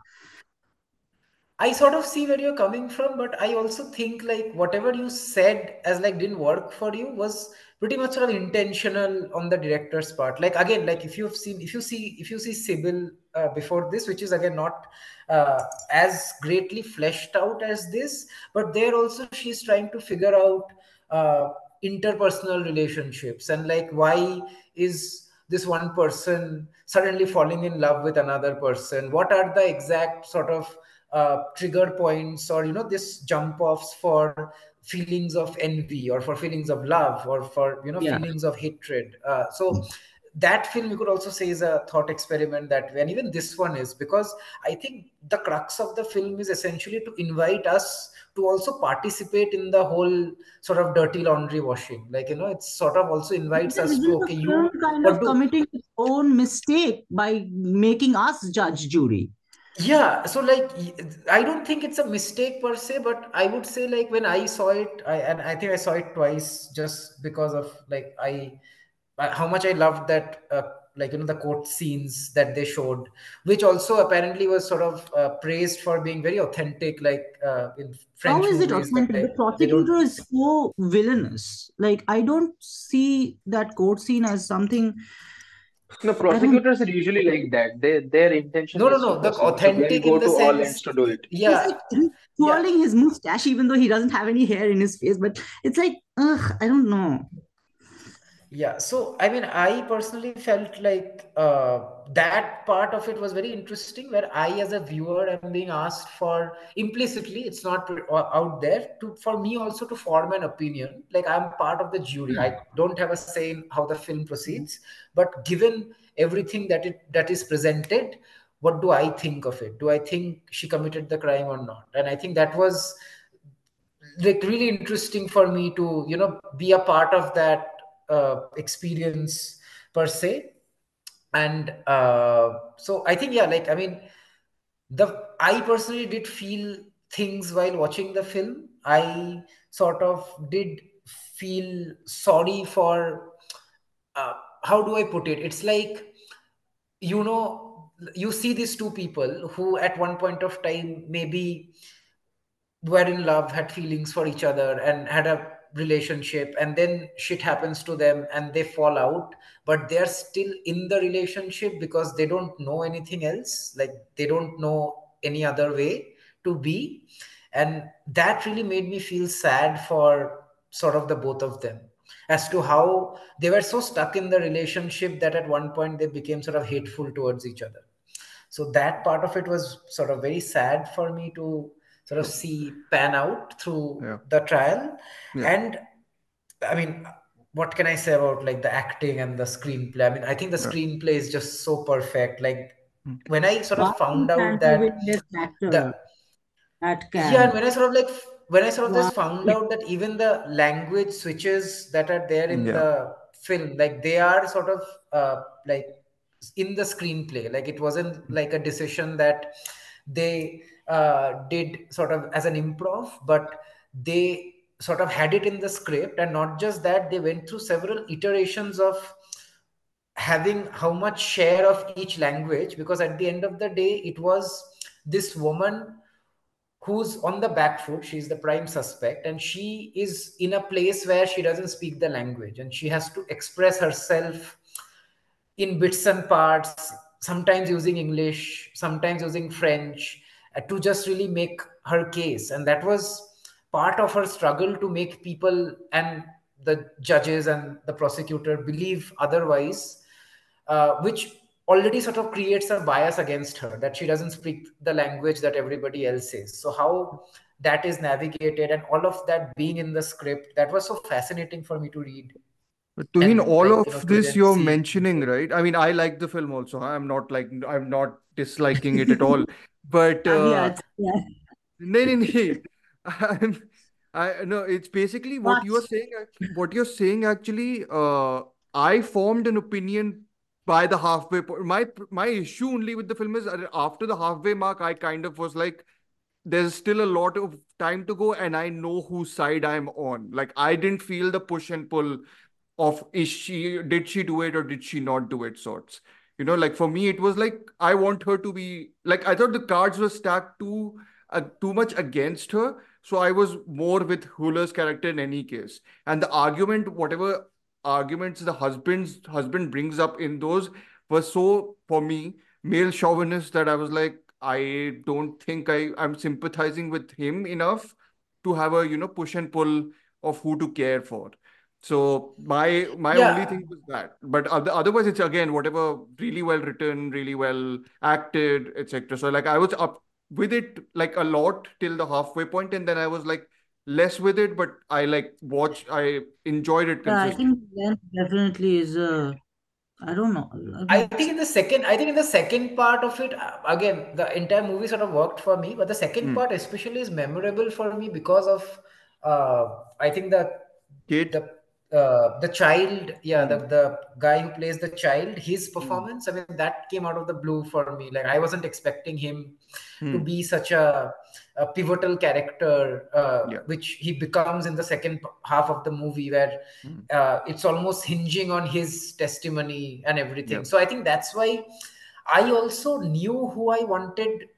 C: I sort of see where you're coming from, but I also think like whatever you said as like didn't work for you was pretty much sort of intentional on the director's part. Like again, like if you've seen, if you see, if you see Sibyl uh, before this, which is again not uh, as greatly fleshed out as this, but there also she's trying to figure out uh, interpersonal relationships and like why is this one person suddenly falling in love with another person? What are the exact sort of uh, trigger points or you know this jump offs for feelings of envy or for feelings of love or for you know
A: Yeah.
C: feelings of hatred. Uh, so that film you could also say is a thought experiment that when even this one is because i think the crux of the film is essentially to invite us to also participate in the whole sort of dirty laundry washing. Like you know it sort of also invites us to okay you
A: kind of
C: do
A: committing own mistake by making us judge jury
C: Yeah, so like i don't think it's a mistake per se, but I would say like when I saw it, I and I think I saw it twice just because of like I, I how much I loved that uh, like you know the court scenes that they showed, which also apparently was sort of uh, praised for being very authentic, like uh, in French how
A: is it authentic?
C: they,
A: the prosecutor is so villainous. Like i don't see that court scene as something
H: No, prosecutors are usually like that. They, their intention
C: No, no, no. The
H: prosecute, so they'll
C: authentic
H: go
C: in the
H: to all ends to do it.
A: he's
C: yeah,
A: like he's
C: yeah.
A: twirling his mustache even though he doesn't have any hair in his face but it's like ugh i don't know
C: Yeah, so I mean, I personally felt like uh, that part of it was very interesting, where I, as a viewer, am being asked for implicitly, it's not uh, out there, to for me also to form an opinion. Like I'm part of the jury. I don't have a say in how the film proceeds, but given everything that it that is presented, what do I think of it? Do I think she committed the crime or not? And I think that was like really interesting for me to you know be a part of that uh, experience per se and uh, so i think yeah like i mean the i personally did feel things while watching the film. I sort of did feel sorry for uh, how do i put it? It's like you know you see these two people who at one point of time maybe were in love, had feelings for each other, and had a relationship, and then shit happens to them and they fall out, but they're still in the relationship because they don't know anything else. Like they don't know any other way to be. And that really made me feel sad for sort of the both of them as to how they were so stuck in the relationship that at one point they became sort of hateful towards each other. So that part of it was sort of very sad for me to sort of see pan out through
B: Yeah.
C: the trial.
B: Yeah.
C: And I mean, what can I say about like the acting and the screenplay? I mean, I think the
B: Yeah.
C: screenplay is just so perfect. Like
B: Mm.
C: when I sort of
A: Why
C: found out that the
A: at
C: yeah, and when I sort of like when I sort of
A: Why?
C: just found out that even the language switches that are there in
B: Yeah.
C: the film like they are sort of uh, like in the screenplay like it wasn't like a decision that they uh, did sort of as an improv but they sort of had it in the script. And not just that they went through several iterations of having how much share of each language because at the end of the day it was this woman who's on the back foot. She's the prime suspect and she is in a place where she doesn't speak the language and she has to express herself in bits and parts sometimes using english sometimes using french to just really make her case and that was part of her struggle to make people and the judges and the prosecutor believe otherwise uh, which already sort of creates a bias against her that she doesn't speak the language that everybody else is so how that is navigated and all of that being in the script that was so fascinating for me to read and
B: all
C: like you know
B: of this you're
C: see
B: mentioning, right? I mean, I like the film also. I'm not like I'm not disliking it at all. But
I: Uh, yeah,
B: uh,
I: yeah.
B: no, no, no. I'm, I no. It's basically what
I: But
B: you're saying. What you're saying actually. Uh, I formed an opinion by the halfway point. My my issue only with the film is after the halfway mark, I kind of was like, there's still a lot of time to go, and I know whose side I'm on. Like I didn't feel the push and pull of is she did she do it or did she not do it sorts you know like for me it was like i want her to be like i thought the cards were stacked too uh, too much against her. So i was more with Huller's character in any case. And the argument whatever arguments the husband's husband brings up in those was so for me male chauvinist that i was like i don't think i i'm sympathizing with him enough to have a you know push and pull of who to care for so my my only thing was that, but otherwise it's again whatever really well written, really well acted, etc. So like I was up with it like a lot till the halfway point, and then I was like less with it, but I like watched, I enjoyed it
I: yeah, I think length definitely is a. I don't know. I
C: I think in the second, I think in the second part of it, uh, again, the entire movie sort of worked for me, but the second
B: Hmm.
C: part especially is memorable for me because of, uh, I think the
B: Kate.
C: the uh, the child, yeah, the
B: Hmm.
C: the guy who plays the child, his
B: Hmm.
C: performance, I mean, that came out of the blue for me. Like I wasn't expecting him to
B: Hmm.
C: be such a, a pivotal character, uh,
B: Yeah.
C: which he becomes in the second half of the movie, where
B: Hmm.
C: uh, it's almost hinging on his testimony and everything.
B: Yeah.
C: So I think that's why I also knew who I wanted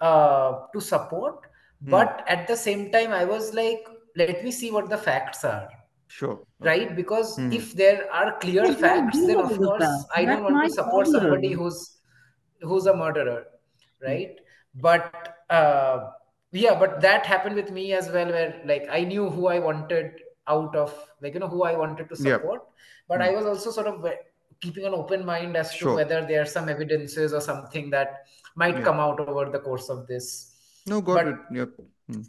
C: uh, to support, but at the same time, I was like, let me see what the facts are,
B: Sure.
C: Right? Because
B: Hmm.
C: if there are clear
I: yes, you
C: facts, then of course
I: fact.
C: I don't
I: That
C: want to support
I: bother
C: somebody who's who's a murderer, right? But uh, yeah, but that happened with me as well, where like I knew who I wanted out of like you know who I wanted to
B: Yeah.
C: support, but
B: Hmm.
C: I was also sort of keeping an open mind as to
B: Sure.
C: whether there are some evidences or something that might
B: Yeah.
C: come out over the course of this.
B: No, got
C: But
B: it. Yep. Hmm.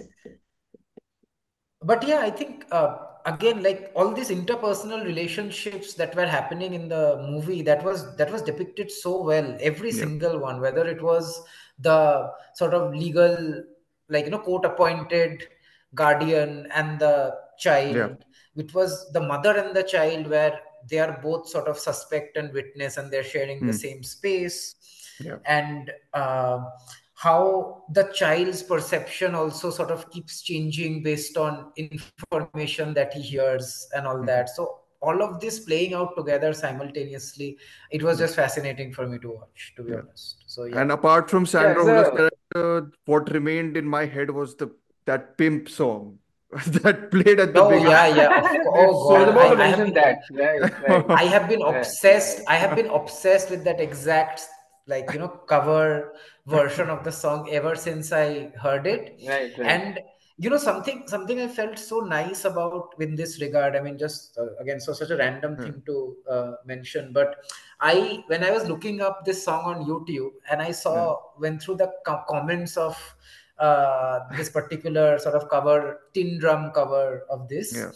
C: But yeah i think uh, again like all these interpersonal relationships that were happening in the movie that was that was depicted so well every
B: Yeah.
C: single one whether it was the sort of legal like you know court appointed guardian and the
B: Yeah.
C: child it was the mother and the child where they are both sort of suspect and witness and they're sharing the
B: Hmm.
C: same space
B: Yeah.
C: and uh, how the child's perception also sort of keeps changing based on information that he hears and all
B: Hmm.
C: that so all of this playing out together simultaneously it was just fascinating for me to watch to be
B: Yeah.
C: honest so yeah
B: And apart from Sandra
H: it's
B: Bullock's
H: a
B: character, what remained in my head was the that pimp song that played at the
C: oh
B: beginning.
C: yeah yeah of co-
B: It's
C: oh
H: I was
C: god
H: about
C: I, I have been
H: that. Right, right,
C: I have been obsessed.
H: right,
C: I have been obsessed with that exact like you know cover version of the song ever since I heard it.
H: right, right.
C: And you know something something I felt so nice about in this regard. I mean, just uh, again, so such a random
B: Hmm.
C: thing to uh, mention, but I when I was looking up this song on YouTube and I saw went through the co- comments of uh, this particular sort of cover tin drum cover of this
B: Yeah.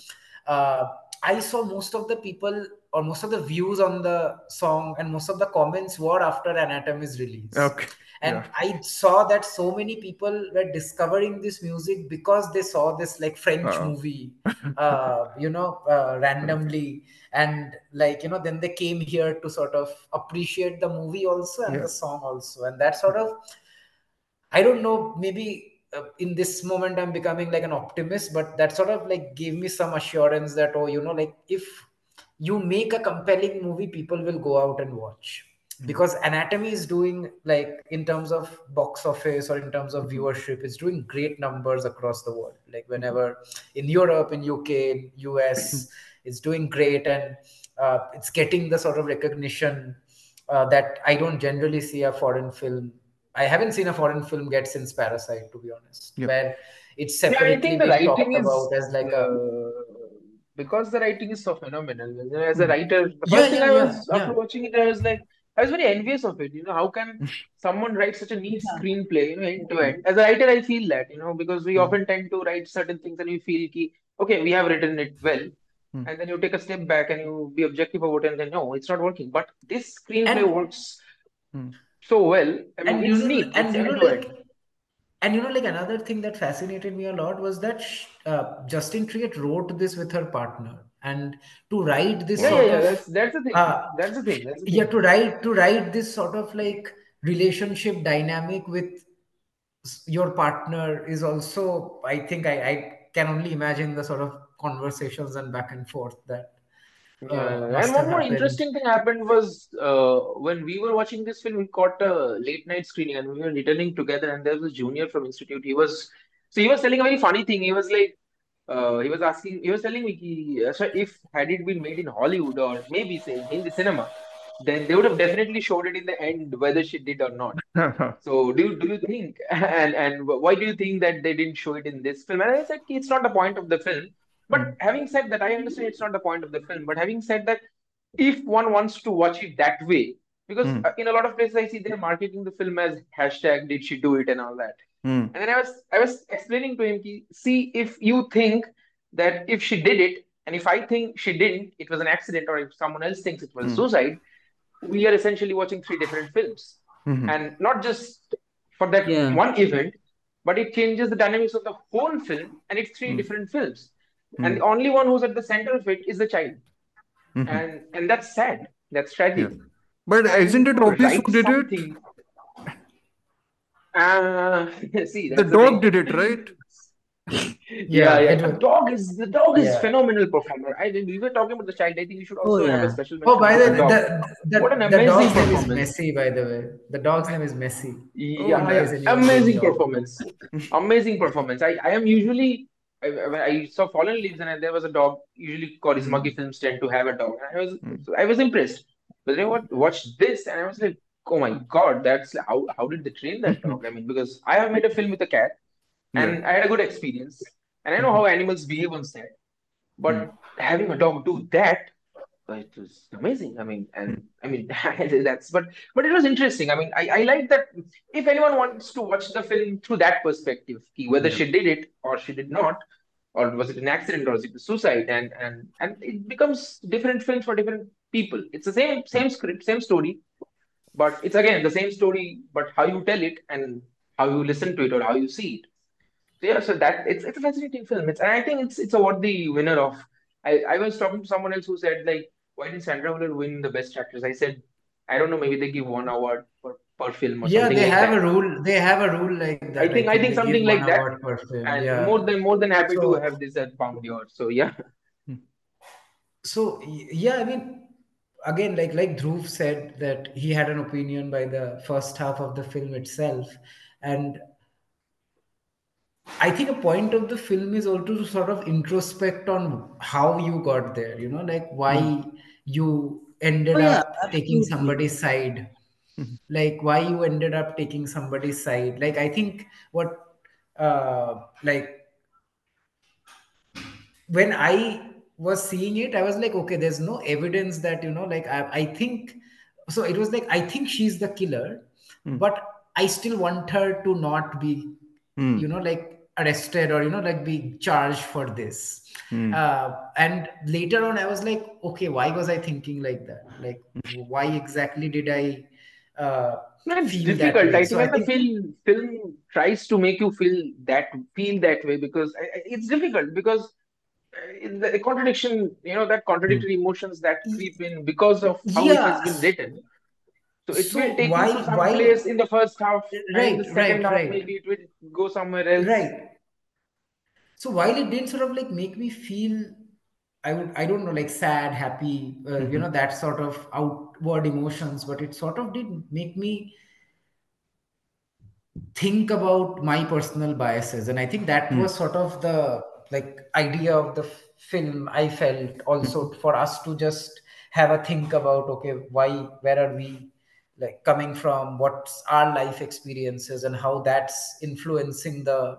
C: uh, I saw most of the people or most of the views on the song and most of the comments were after Anatomy's release.
B: Okay.
C: And
B: Yeah.
C: I saw that so many people were discovering this music because they saw this like French
B: Uh-oh.
C: movie, uh, you know, uh, randomly. And like, you know, then they came here to sort of appreciate the movie also and
B: Yeah.
C: the song also. And that sort of, I don't know, maybe uh, in this moment I'm becoming like an optimist, but that sort of like gave me some assurance that, oh, you know, like if you make a compelling movie, people will go out and watch. Because Anatomy is doing like in terms of box office or in terms of viewership, it's doing great numbers across the world. Like whenever in Europe, in UK, in US, it's doing great and uh, it's getting the sort of recognition uh, that I don't generally see a foreign film. I haven't seen a foreign film get since Parasite, to be honest,
B: Yeah.
C: where it's
H: Yeah, I
C: separately
H: think the
C: being talked
H: writing is
C: about as like a
H: uh, because the writing is so phenomenal. As a writer, the
C: Hmm. Yeah,
H: first thing
C: yeah,
H: I
C: yeah,
H: was after
C: yeah.
H: watching it, I was like, I was very envious of it. You know, how can someone write such a neat screenplay, you know, end to end? As a writer, I feel that, you know, because we
B: Hmm.
H: often tend to write certain things and we feel ki, okay, we have written it well.
B: Hmm.
H: And then you take a step back and you be objective about it and then no, it's not working. But this screenplay
C: And-
H: works
B: Hmm.
H: so well. I mean,
C: and you
H: it's
C: know,
H: neat.
C: and you know, like. And you know, like another thing that fascinated me a lot was that uh, Justine Triet wrote this with her partner, and to write this
H: Yeah,
C: sort
H: yeah, yeah.
C: of
H: That's that's the thing.
C: uh,
H: That's the thing. That's the
C: yeah,
H: thing.
C: to write to write this sort of like relationship dynamic with your partner is also, I think, I, I can only imagine the sort of conversations and back and forth that
H: Yeah,
C: must
H: and one more
C: happened.
H: interesting thing happened was uh, when we were watching this film, we caught a late night screening and we were returning together, and there was a junior from Institute. He was so he was telling a very funny thing. He was like, uh, he was asking, he was telling me, ki, uh, if had it been made in Hollywood or maybe say in the cinema, then they would have definitely showed it in the end, whether she did or not. So do you do you think and and why do you think that they didn't show it in this film? And I said it's not the point of the film. But having said that, I understand it's not the point of the film. But having said that, if one wants to watch it that way, because
B: Hmm.
H: uh, in a lot of places I see they're marketing the film as hashtag did she do it and all that.
B: Hmm.
H: And then I was I was explaining to him, see if you think that if she did it, and if I think she didn't, it was an accident, or if someone else thinks it was
B: Hmm.
H: suicide, we are essentially watching three different films
B: Mhm.
H: and not just for that
A: Yeah.
H: one event, but it changes the dynamics of the whole film, and it's three
B: Hmm.
H: different films.
B: Hmm.
H: And the only one who's at the center of it is the child,
B: Mhm.
H: and and that's sad. That's tragic.
B: Yeah. But
H: And
B: isn't it obvious who did it?
H: something, uh, see,
B: The
H: that's the
B: dog did it, right?
H: Yeah, yeah.
C: it
H: The dog is the dog is
C: Yeah.
H: phenomenal performer. I we were talking about the child. I think we should
A: Oh,
H: also have a special mention
C: Oh, by the
H: the
C: way,
H: dog.
C: the, the,
H: What an
C: the
H: amazing
C: dog's name is
H: performance.
C: Messi, by the way. The dog's name is Messi.
H: Yeah,
C: Oh,
H: yeah.
C: nice,
H: amazing performance. Amazing performance. I, I am usually I, I saw Fallen Leaves and there was a dog. Usually Kaurismäki hmm. films tend to have a dog. And I was
B: Mm.
H: I was impressed. But then I watched this and I was like, oh my God, that's how how did they train that dog? I mean, because I have made a film with a cat and I had a good experience. And I know how hmm. animals behave on set. But hmm. having a dog do that, it was amazing. I mean, and I mean that's but but it was interesting. I mean, I, I like that if anyone wants to watch the film through that perspective, whether she did it or she did not, or was it an accident or was it a suicide, and and and it becomes different films for different people. It's the same same script, same story, but it's again the same story, but how you tell it and how you listen to it or how you see it. So yeah, so that it's it's a fascinating film. It's and I think it's it's a worthy winner of. I, I was talking to someone else who said like, why did Sandra Bullock win the best actress? I said, I don't know, maybe they give one award per, per film or
C: Yeah,
H: something
C: they
H: like
C: have
H: that.
C: a rule. They have a rule like that.
H: I think I think
C: they give
H: something like that.
C: per film.
H: And
C: Yeah.
H: more than more than happy to have this at Palme d'Or. So yeah.
C: So yeah, I mean, again, like like Dhruv said that he had an opinion by the first half of the film itself, and I think a point of the film is also to sort of introspect on how you got there. You know, like why hmm. You ended
A: Oh, yeah,
C: up taking somebody's side, like why you ended up taking somebody's side. Like I think what, uh, like when I was seeing it, I was like, okay, there's no evidence that, you know, like I, I think so it was like I think she's the killer,
B: Hmm.
C: but I still want her to not be,
B: Hmm.
C: you know, like arrested or you know like be charged for this
B: Hmm.
C: uh, and later on i was like okay why was i thinking like that like why exactly did i uh,
H: it's difficult. I
C: so
H: think
C: i think
H: film film tries to make you feel that feel that way because I, I- it's difficult because uh, the contradiction, you know, that
B: Hmm.
H: contradictory emotions that creep in because of how it has been written. So it
C: so
H: will take
C: why
H: you to some
C: why
H: place in the first half, and in
C: right
H: the second
C: right
H: half,
C: right
H: maybe it will go somewhere else.
C: right so while it didn't sort of like make me feel i would i don't know like sad happy uh, you
B: Mhm.
C: know that sort of outward emotions but it sort of did make me think about my personal biases and i think that
B: Hmm.
C: was sort of the like idea of the film i felt also for us to just have a think about okay why where are we like coming from what's our life experiences and how that's influencing the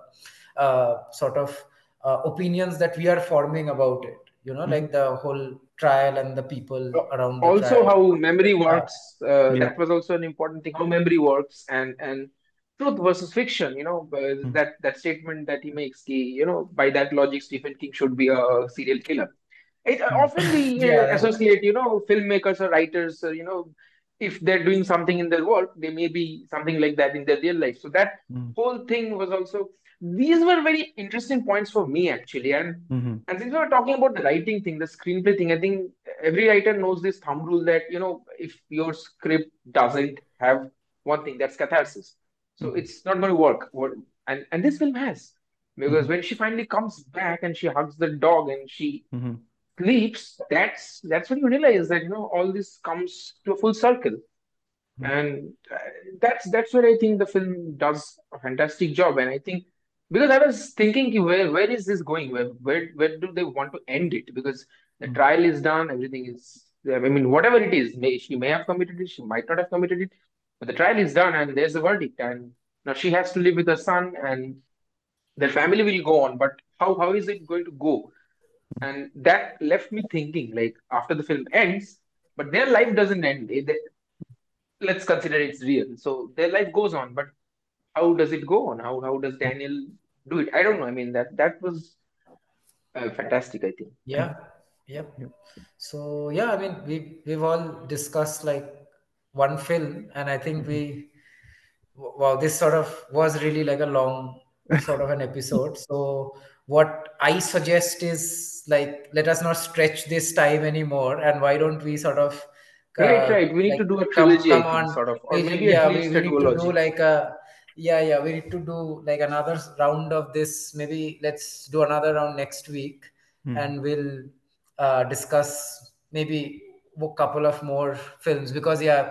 C: uh, sort of uh, opinions that we are forming about it you know
B: Mhm.
C: like the whole trial and the people around the
H: Also,
C: trial
H: how memory
C: uh,
H: works, uh,
B: Yeah.
H: that was also an important thing, how memory works and and truth versus fiction, you know, uh,
B: Hmm.
H: that that statement that he makes, you know, by that logic, Stephen King should be a serial killer. It,
B: Hmm.
H: often we uh,
C: yeah yeah
H: associate, you know, filmmakers or writers, uh, you know, if they're doing something in their work, they may be something like that in their real life. So that
B: Hmm.
H: whole thing was also, these were very interesting points for me actually. And
B: Mhm.
H: and since we were talking about the writing thing, the screenplay thing, I think every writer knows this thumb rule that, you know, if your script doesn't have one thing, that's catharsis. So
B: Mhm.
H: it's not going to work. And and this film has. Because
B: Mhm.
H: when she finally comes back and she hugs the dog and she
B: Mhm.
H: Sleeps, that's that's when you realize that, you know, all this comes to a full circle.
B: Mhm.
H: And uh, that's that's where I think the film does a fantastic job. And I think because I was thinking, where where is this going? Where where where do they want to end it? Because the
B: Mhm.
H: trial is done, everything is. I mean, whatever it is, may she may have committed it, she might not have committed it, but the trial is done, and there's a verdict, and now she has to live with her son, and their family will go on. But how how is it going to go? And that left me thinking, like after the film ends, but their life doesn't end. Eh, they- let's consider it's real. So their life goes on, but how does it go on? How how does Daniel do it? I don't know. I mean that that was uh, fantastic, I think.
C: Yeah, yep.
B: Yep.
C: So yeah, I mean we we've all discussed like one film, and I think we wow, this sort of was really like a long sort of an episode. So what I suggest is like let us not stretch this time anymore, and why don't we sort of
H: Right,
C: uh,
H: right. We need
C: like
H: to do a trilogy, I
C: come on
H: sort of, or
C: we,
H: maybe
C: yeah we, we need to do like a yeah yeah we need to do like another round of this maybe let's do another round next week
B: Hmm.
C: and we'll uh, discuss maybe a couple of more films because yeah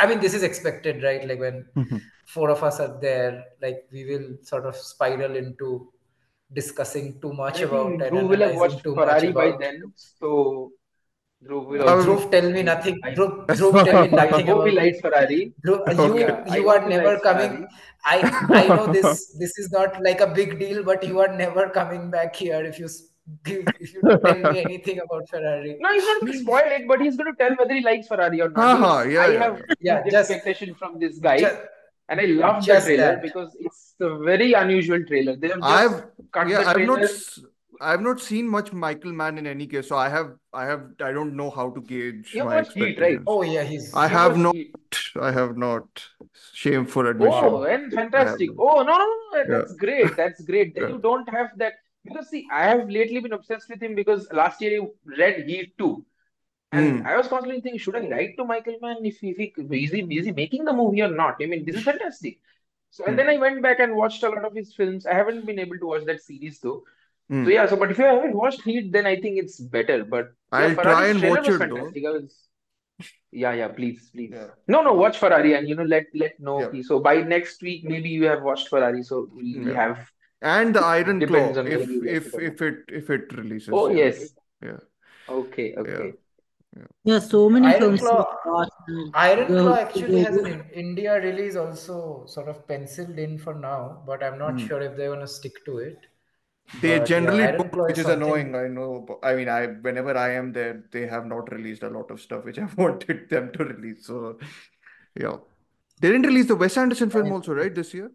C: i mean this is expected right like when
B: Mhm.
C: four of us are there like we will sort of spiral into discussing too much about
H: think
C: and
H: Dhruv will have
C: analyzing
H: watched
C: too much
H: Ferrari by then, so Dhruv will also.
C: Dhruv, tell me nothing.
H: I
C: Dhruv, Dhruv, tell me nothing
H: hope he
C: about
H: likes. Ferrari.
C: Dhruv, you
B: Okay.
H: Yeah, I
C: you are never
H: likes
C: coming. I I know this this is not like a big deal, but you are never coming back here if you s- give if you tell me anything about Ferrari.
H: No, he's not going to spoil it, but he's going to tell whether he likes Ferrari or not.
B: Haha,
H: Because
B: yeah,
H: I
B: yeah,
H: have
B: yeah.
C: Yeah,
H: huge
C: just
H: expectation from this guy,
C: just
H: and I love the trailer
C: that.
H: because it's a very unusual trailer. They have
B: I've
H: cut
B: yeah,
H: the
B: I've not
H: trailer.
B: s- I've not seen much Michael Mann in any case, so I have I have I don't know how to gauge
H: You have
B: my
H: watched Heat, right?
C: Oh yeah, he's
B: I
H: You
B: have not.
H: Heat.
B: I have not. Shameful admission.
H: Oh, and fantastic. Oh, no, no, no,
B: Yeah,
H: that's great. That's great. Then
B: yeah.
H: you don't have that. Because, see, I have lately been obsessed with him because last year I read Heat 2. And
B: Hmm.
H: I was constantly thinking, should I write to Michael Mann if, if he is he is he making the movie or not? I mean, this is fantastic. So and
B: Hmm.
H: then I went back and watched a lot of his films. I haven't been able to watch that series though. So
B: Hmm.
H: yeah, so but if you haven't watched Heat, then I think it's better. But yeah,
B: I'll try and watch it though.
H: fantastic. Was yeah, yeah, please, please.
B: Yeah,
H: No, no, watch Ferrari and you know let let know.
B: yeah,
H: So by next week, maybe you have watched Ferrari. So we we
B: yeah.
H: have
B: And the Iron
H: depends
B: Claw,
H: on
B: if if
H: it
B: if it if it releases,
H: Oh
B: yeah,
H: yes.
B: yeah,
H: Okay,
B: yeah,
H: okay.
B: Yeah.
I: Yeah, so many
C: Iron
I: films to
C: Claw.
I: watch.
C: Iron Claw actually has an India release also sort of penciled in for now, but I'm not
B: Hmm.
C: sure if they're gonna stick to it.
B: They
C: But
B: generally
C: Iron
B: don't, which
C: is
B: is annoying. I know. I mean, I whenever I am there, they have not released a lot of stuff which I wanted them to release. So, yeah, they didn't release the Wes Anderson film also, right, this year?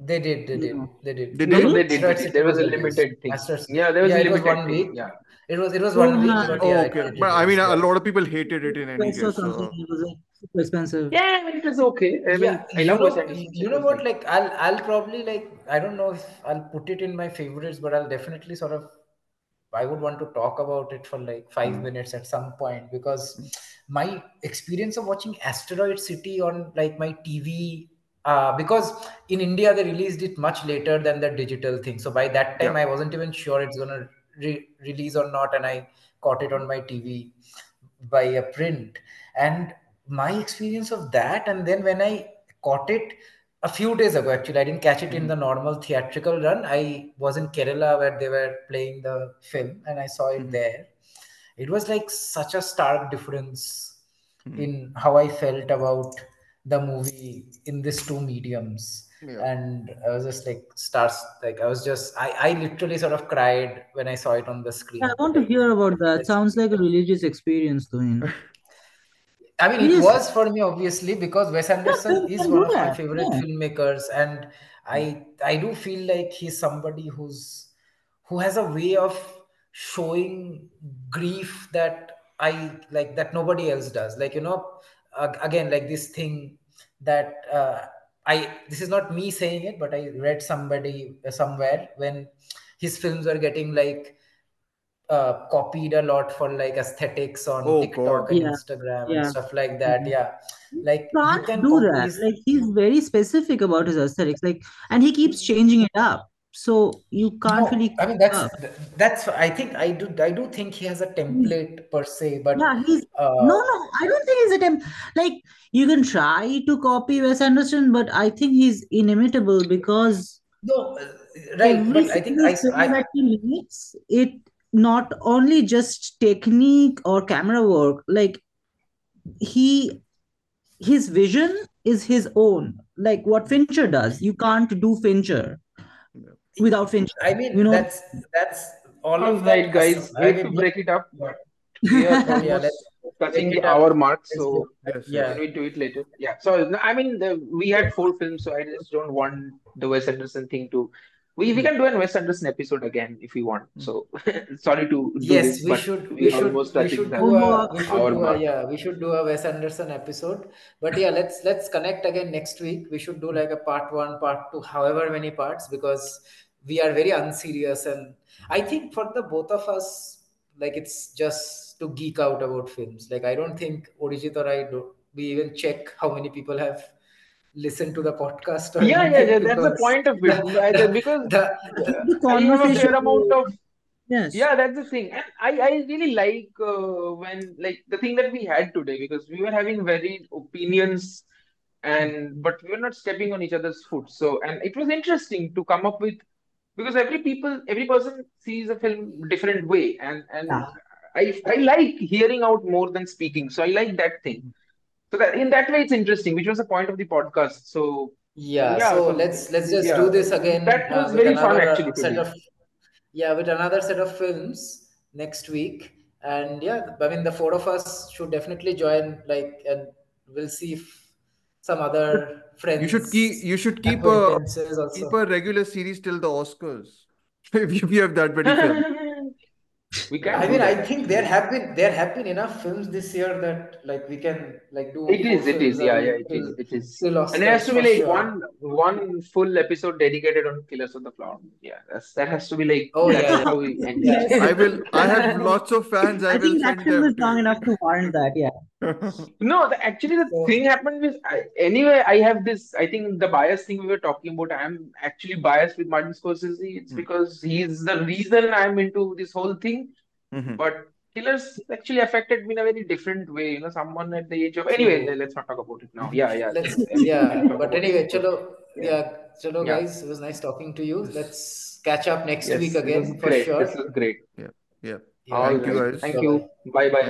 B: Mm-hmm.
C: They did, they did, they hmm? did.
B: They did?
H: no, they did. They There was a limited thing.
C: Asteroid City.
H: Yeah, there was
C: Yeah,
H: a
C: it was
H: limited
C: one
H: thing.
C: week.
H: Yeah.
C: It was it was one week, but
B: Oh,
C: yeah, it,
B: okay.
C: it
B: But I mean, a lot of people hated it in any case. So
I: It was like super expensive.
H: Yeah, I mean, it was okay. I mean,
C: Yeah,
H: I
C: you
H: love Wes
C: know, you know what? Like, I'll I'll probably like I don't know if I'll put it in my favorites, but I'll definitely sort of I would want to talk about it for like five mm. minutes at some point because my experience of watching Asteroid City on like my TV. Uh, because in India they released it much later than the digital thing, so by that time
B: yeah.
C: I wasn't even sure it's gonna re- release or not, and I caught it on my TV by a print. And my experience of that, and then when I caught it a few days ago, actually, I didn't catch it in mm-hmm. the normal theatrical run. I was in Kerala where they were playing the film, and I saw it mm-hmm. there. It was like such a stark difference mm-hmm. in how I felt about the movie in these two mediums.
B: Yeah.
C: And I was just like stars, like I was just, I, I literally sort of cried when I saw it on the screen.
I: Yeah, I want to hear about that.
C: it's-
I: Sounds like a religious experience to him.
C: I mean, it
I: Seriously.
C: was for me obviously because Wes Anderson
I: you
C: is one
I: do
C: of my favorite
I: yeah.
C: filmmakers, and I I do feel like he's somebody who's who has a way of showing grief that I like that nobody else does. Like you know, ag- again, like this thing that uh, I this is not me saying it, but I read somebody uh, somewhere when his films were getting like uh, copied a lot for like aesthetics on
B: Oh,
C: TikTok
B: God.
C: and
I: Yeah,
C: Instagram and stuff like that.
I: Mhm.
C: Yeah, like you
I: Can't
C: can
I: do that.
C: his.
I: Like he's very specific about his aesthetics. Like, and he keeps changing it up. So you can't
C: No,
I: really
C: I mean that's
I: up.
C: that's. I think I do. I do think he has a template per se, but
I: yeah, he's no,
C: uh,
I: no. I don't think he's a temp. Like you can try to copy Wes Anderson, but I think he's inimitable because
C: no, uh, right.
I: every
C: I think I, I
I: that he makes, it not only just technique or camera work. Like he, his vision is his own. Like what Fincher does, you can't do Fincher without Fincher.
C: I mean
I: You know,
C: that's that's all
H: All
C: of
H: right,
C: that.
H: guys.
C: Aside, I
H: Hate to break it up,
C: yeah,
H: but we are
C: yeah.
H: almost
C: Let's
H: touching
C: break
H: the
C: it up.
H: hour mark. So.
B: Yes, yes.
C: Yeah.
H: we do it later? Yeah. So I mean, the, we had four films, so I just don't want the Wes Anderson thing to. We we can do an Wes Anderson episode again if we want. So sorry to do
C: Yes,
H: this,
C: we
H: but
C: should we
H: we
C: should
H: almost
C: we should do a we should do a yeah we should do a Wes Anderson episode. But yeah, let's let's connect again next week. We should do like a part one, part two, however many parts because we are very unserious and I think for the both of us, like it's just to geek out about films. Like I don't think Arijit or I do we even check how many people have listened to the podcast or
H: Yeah, yeah, yeah. That's the point of
C: the,
H: it.
C: The,
H: Because
C: the,
I: Keep
C: the
I: the
H: a
I: conversation
H: fair amount of
I: Yes.
H: Yeah, that's the thing. And I, I really like uh, when like the thing that we had today because we were having varied opinions and but we were not stepping on each other's foot. So and it was interesting to come up with because every people every person sees a film different way and and
I: Yeah.
H: I I like hearing out more than speaking. So I like that thing. So that in that way it's interesting, which was the point of the podcast. So
C: Yeah,
H: yeah,
C: so
H: so
C: let's let's just
H: yeah,
C: do this again
H: that
C: uh,
H: was
C: with
H: very fun actually
C: uh, set of yeah, with another set of films next week. And yeah, I mean the four of us should definitely join like and we'll see if some other
B: You should keep you should keep a keep a regular series till the Oscars. If you, have that many films.
H: We
C: I
H: can do
C: mean, I think there have been there have been enough films this year that like we can like do
H: It
C: four
H: is, it is, yeah, yeah, it is it is And it has to be like
C: sure.
H: one one full episode dedicated on Killers of the Flower Yeah, that's that has to be like
C: Oh yeah,
H: that's
C: yeah.
H: how we end
C: Yes.
B: I will I have lots of fans. I
I: I
B: will
I: think that film is long enough to warrant that. Yeah.
H: No, the, actually the
C: So
H: thing happened with I, anyway. I have this. I think the bias thing we were talking about. I'm actually biased with Martin Scorsese. It's
B: Hmm.
H: because he's the reason I'm into this whole thing.
B: Mhm.
H: But Killers actually affected me in a very different way. You know, someone at the age of anyway.
C: true.
H: Let's not talk about it now. Yeah, yeah.
C: Let's yeah. But anyway, chalo
H: yeah,
C: yeah, chalo
H: yeah.
C: guys. It was nice talking to you. Let's catch up next
H: Yes,
C: week again for
H: great.
C: sure.
H: This was great.
B: Yeah. Yeah.
H: All
B: Thank you guys.
H: Thank you. Bye bye.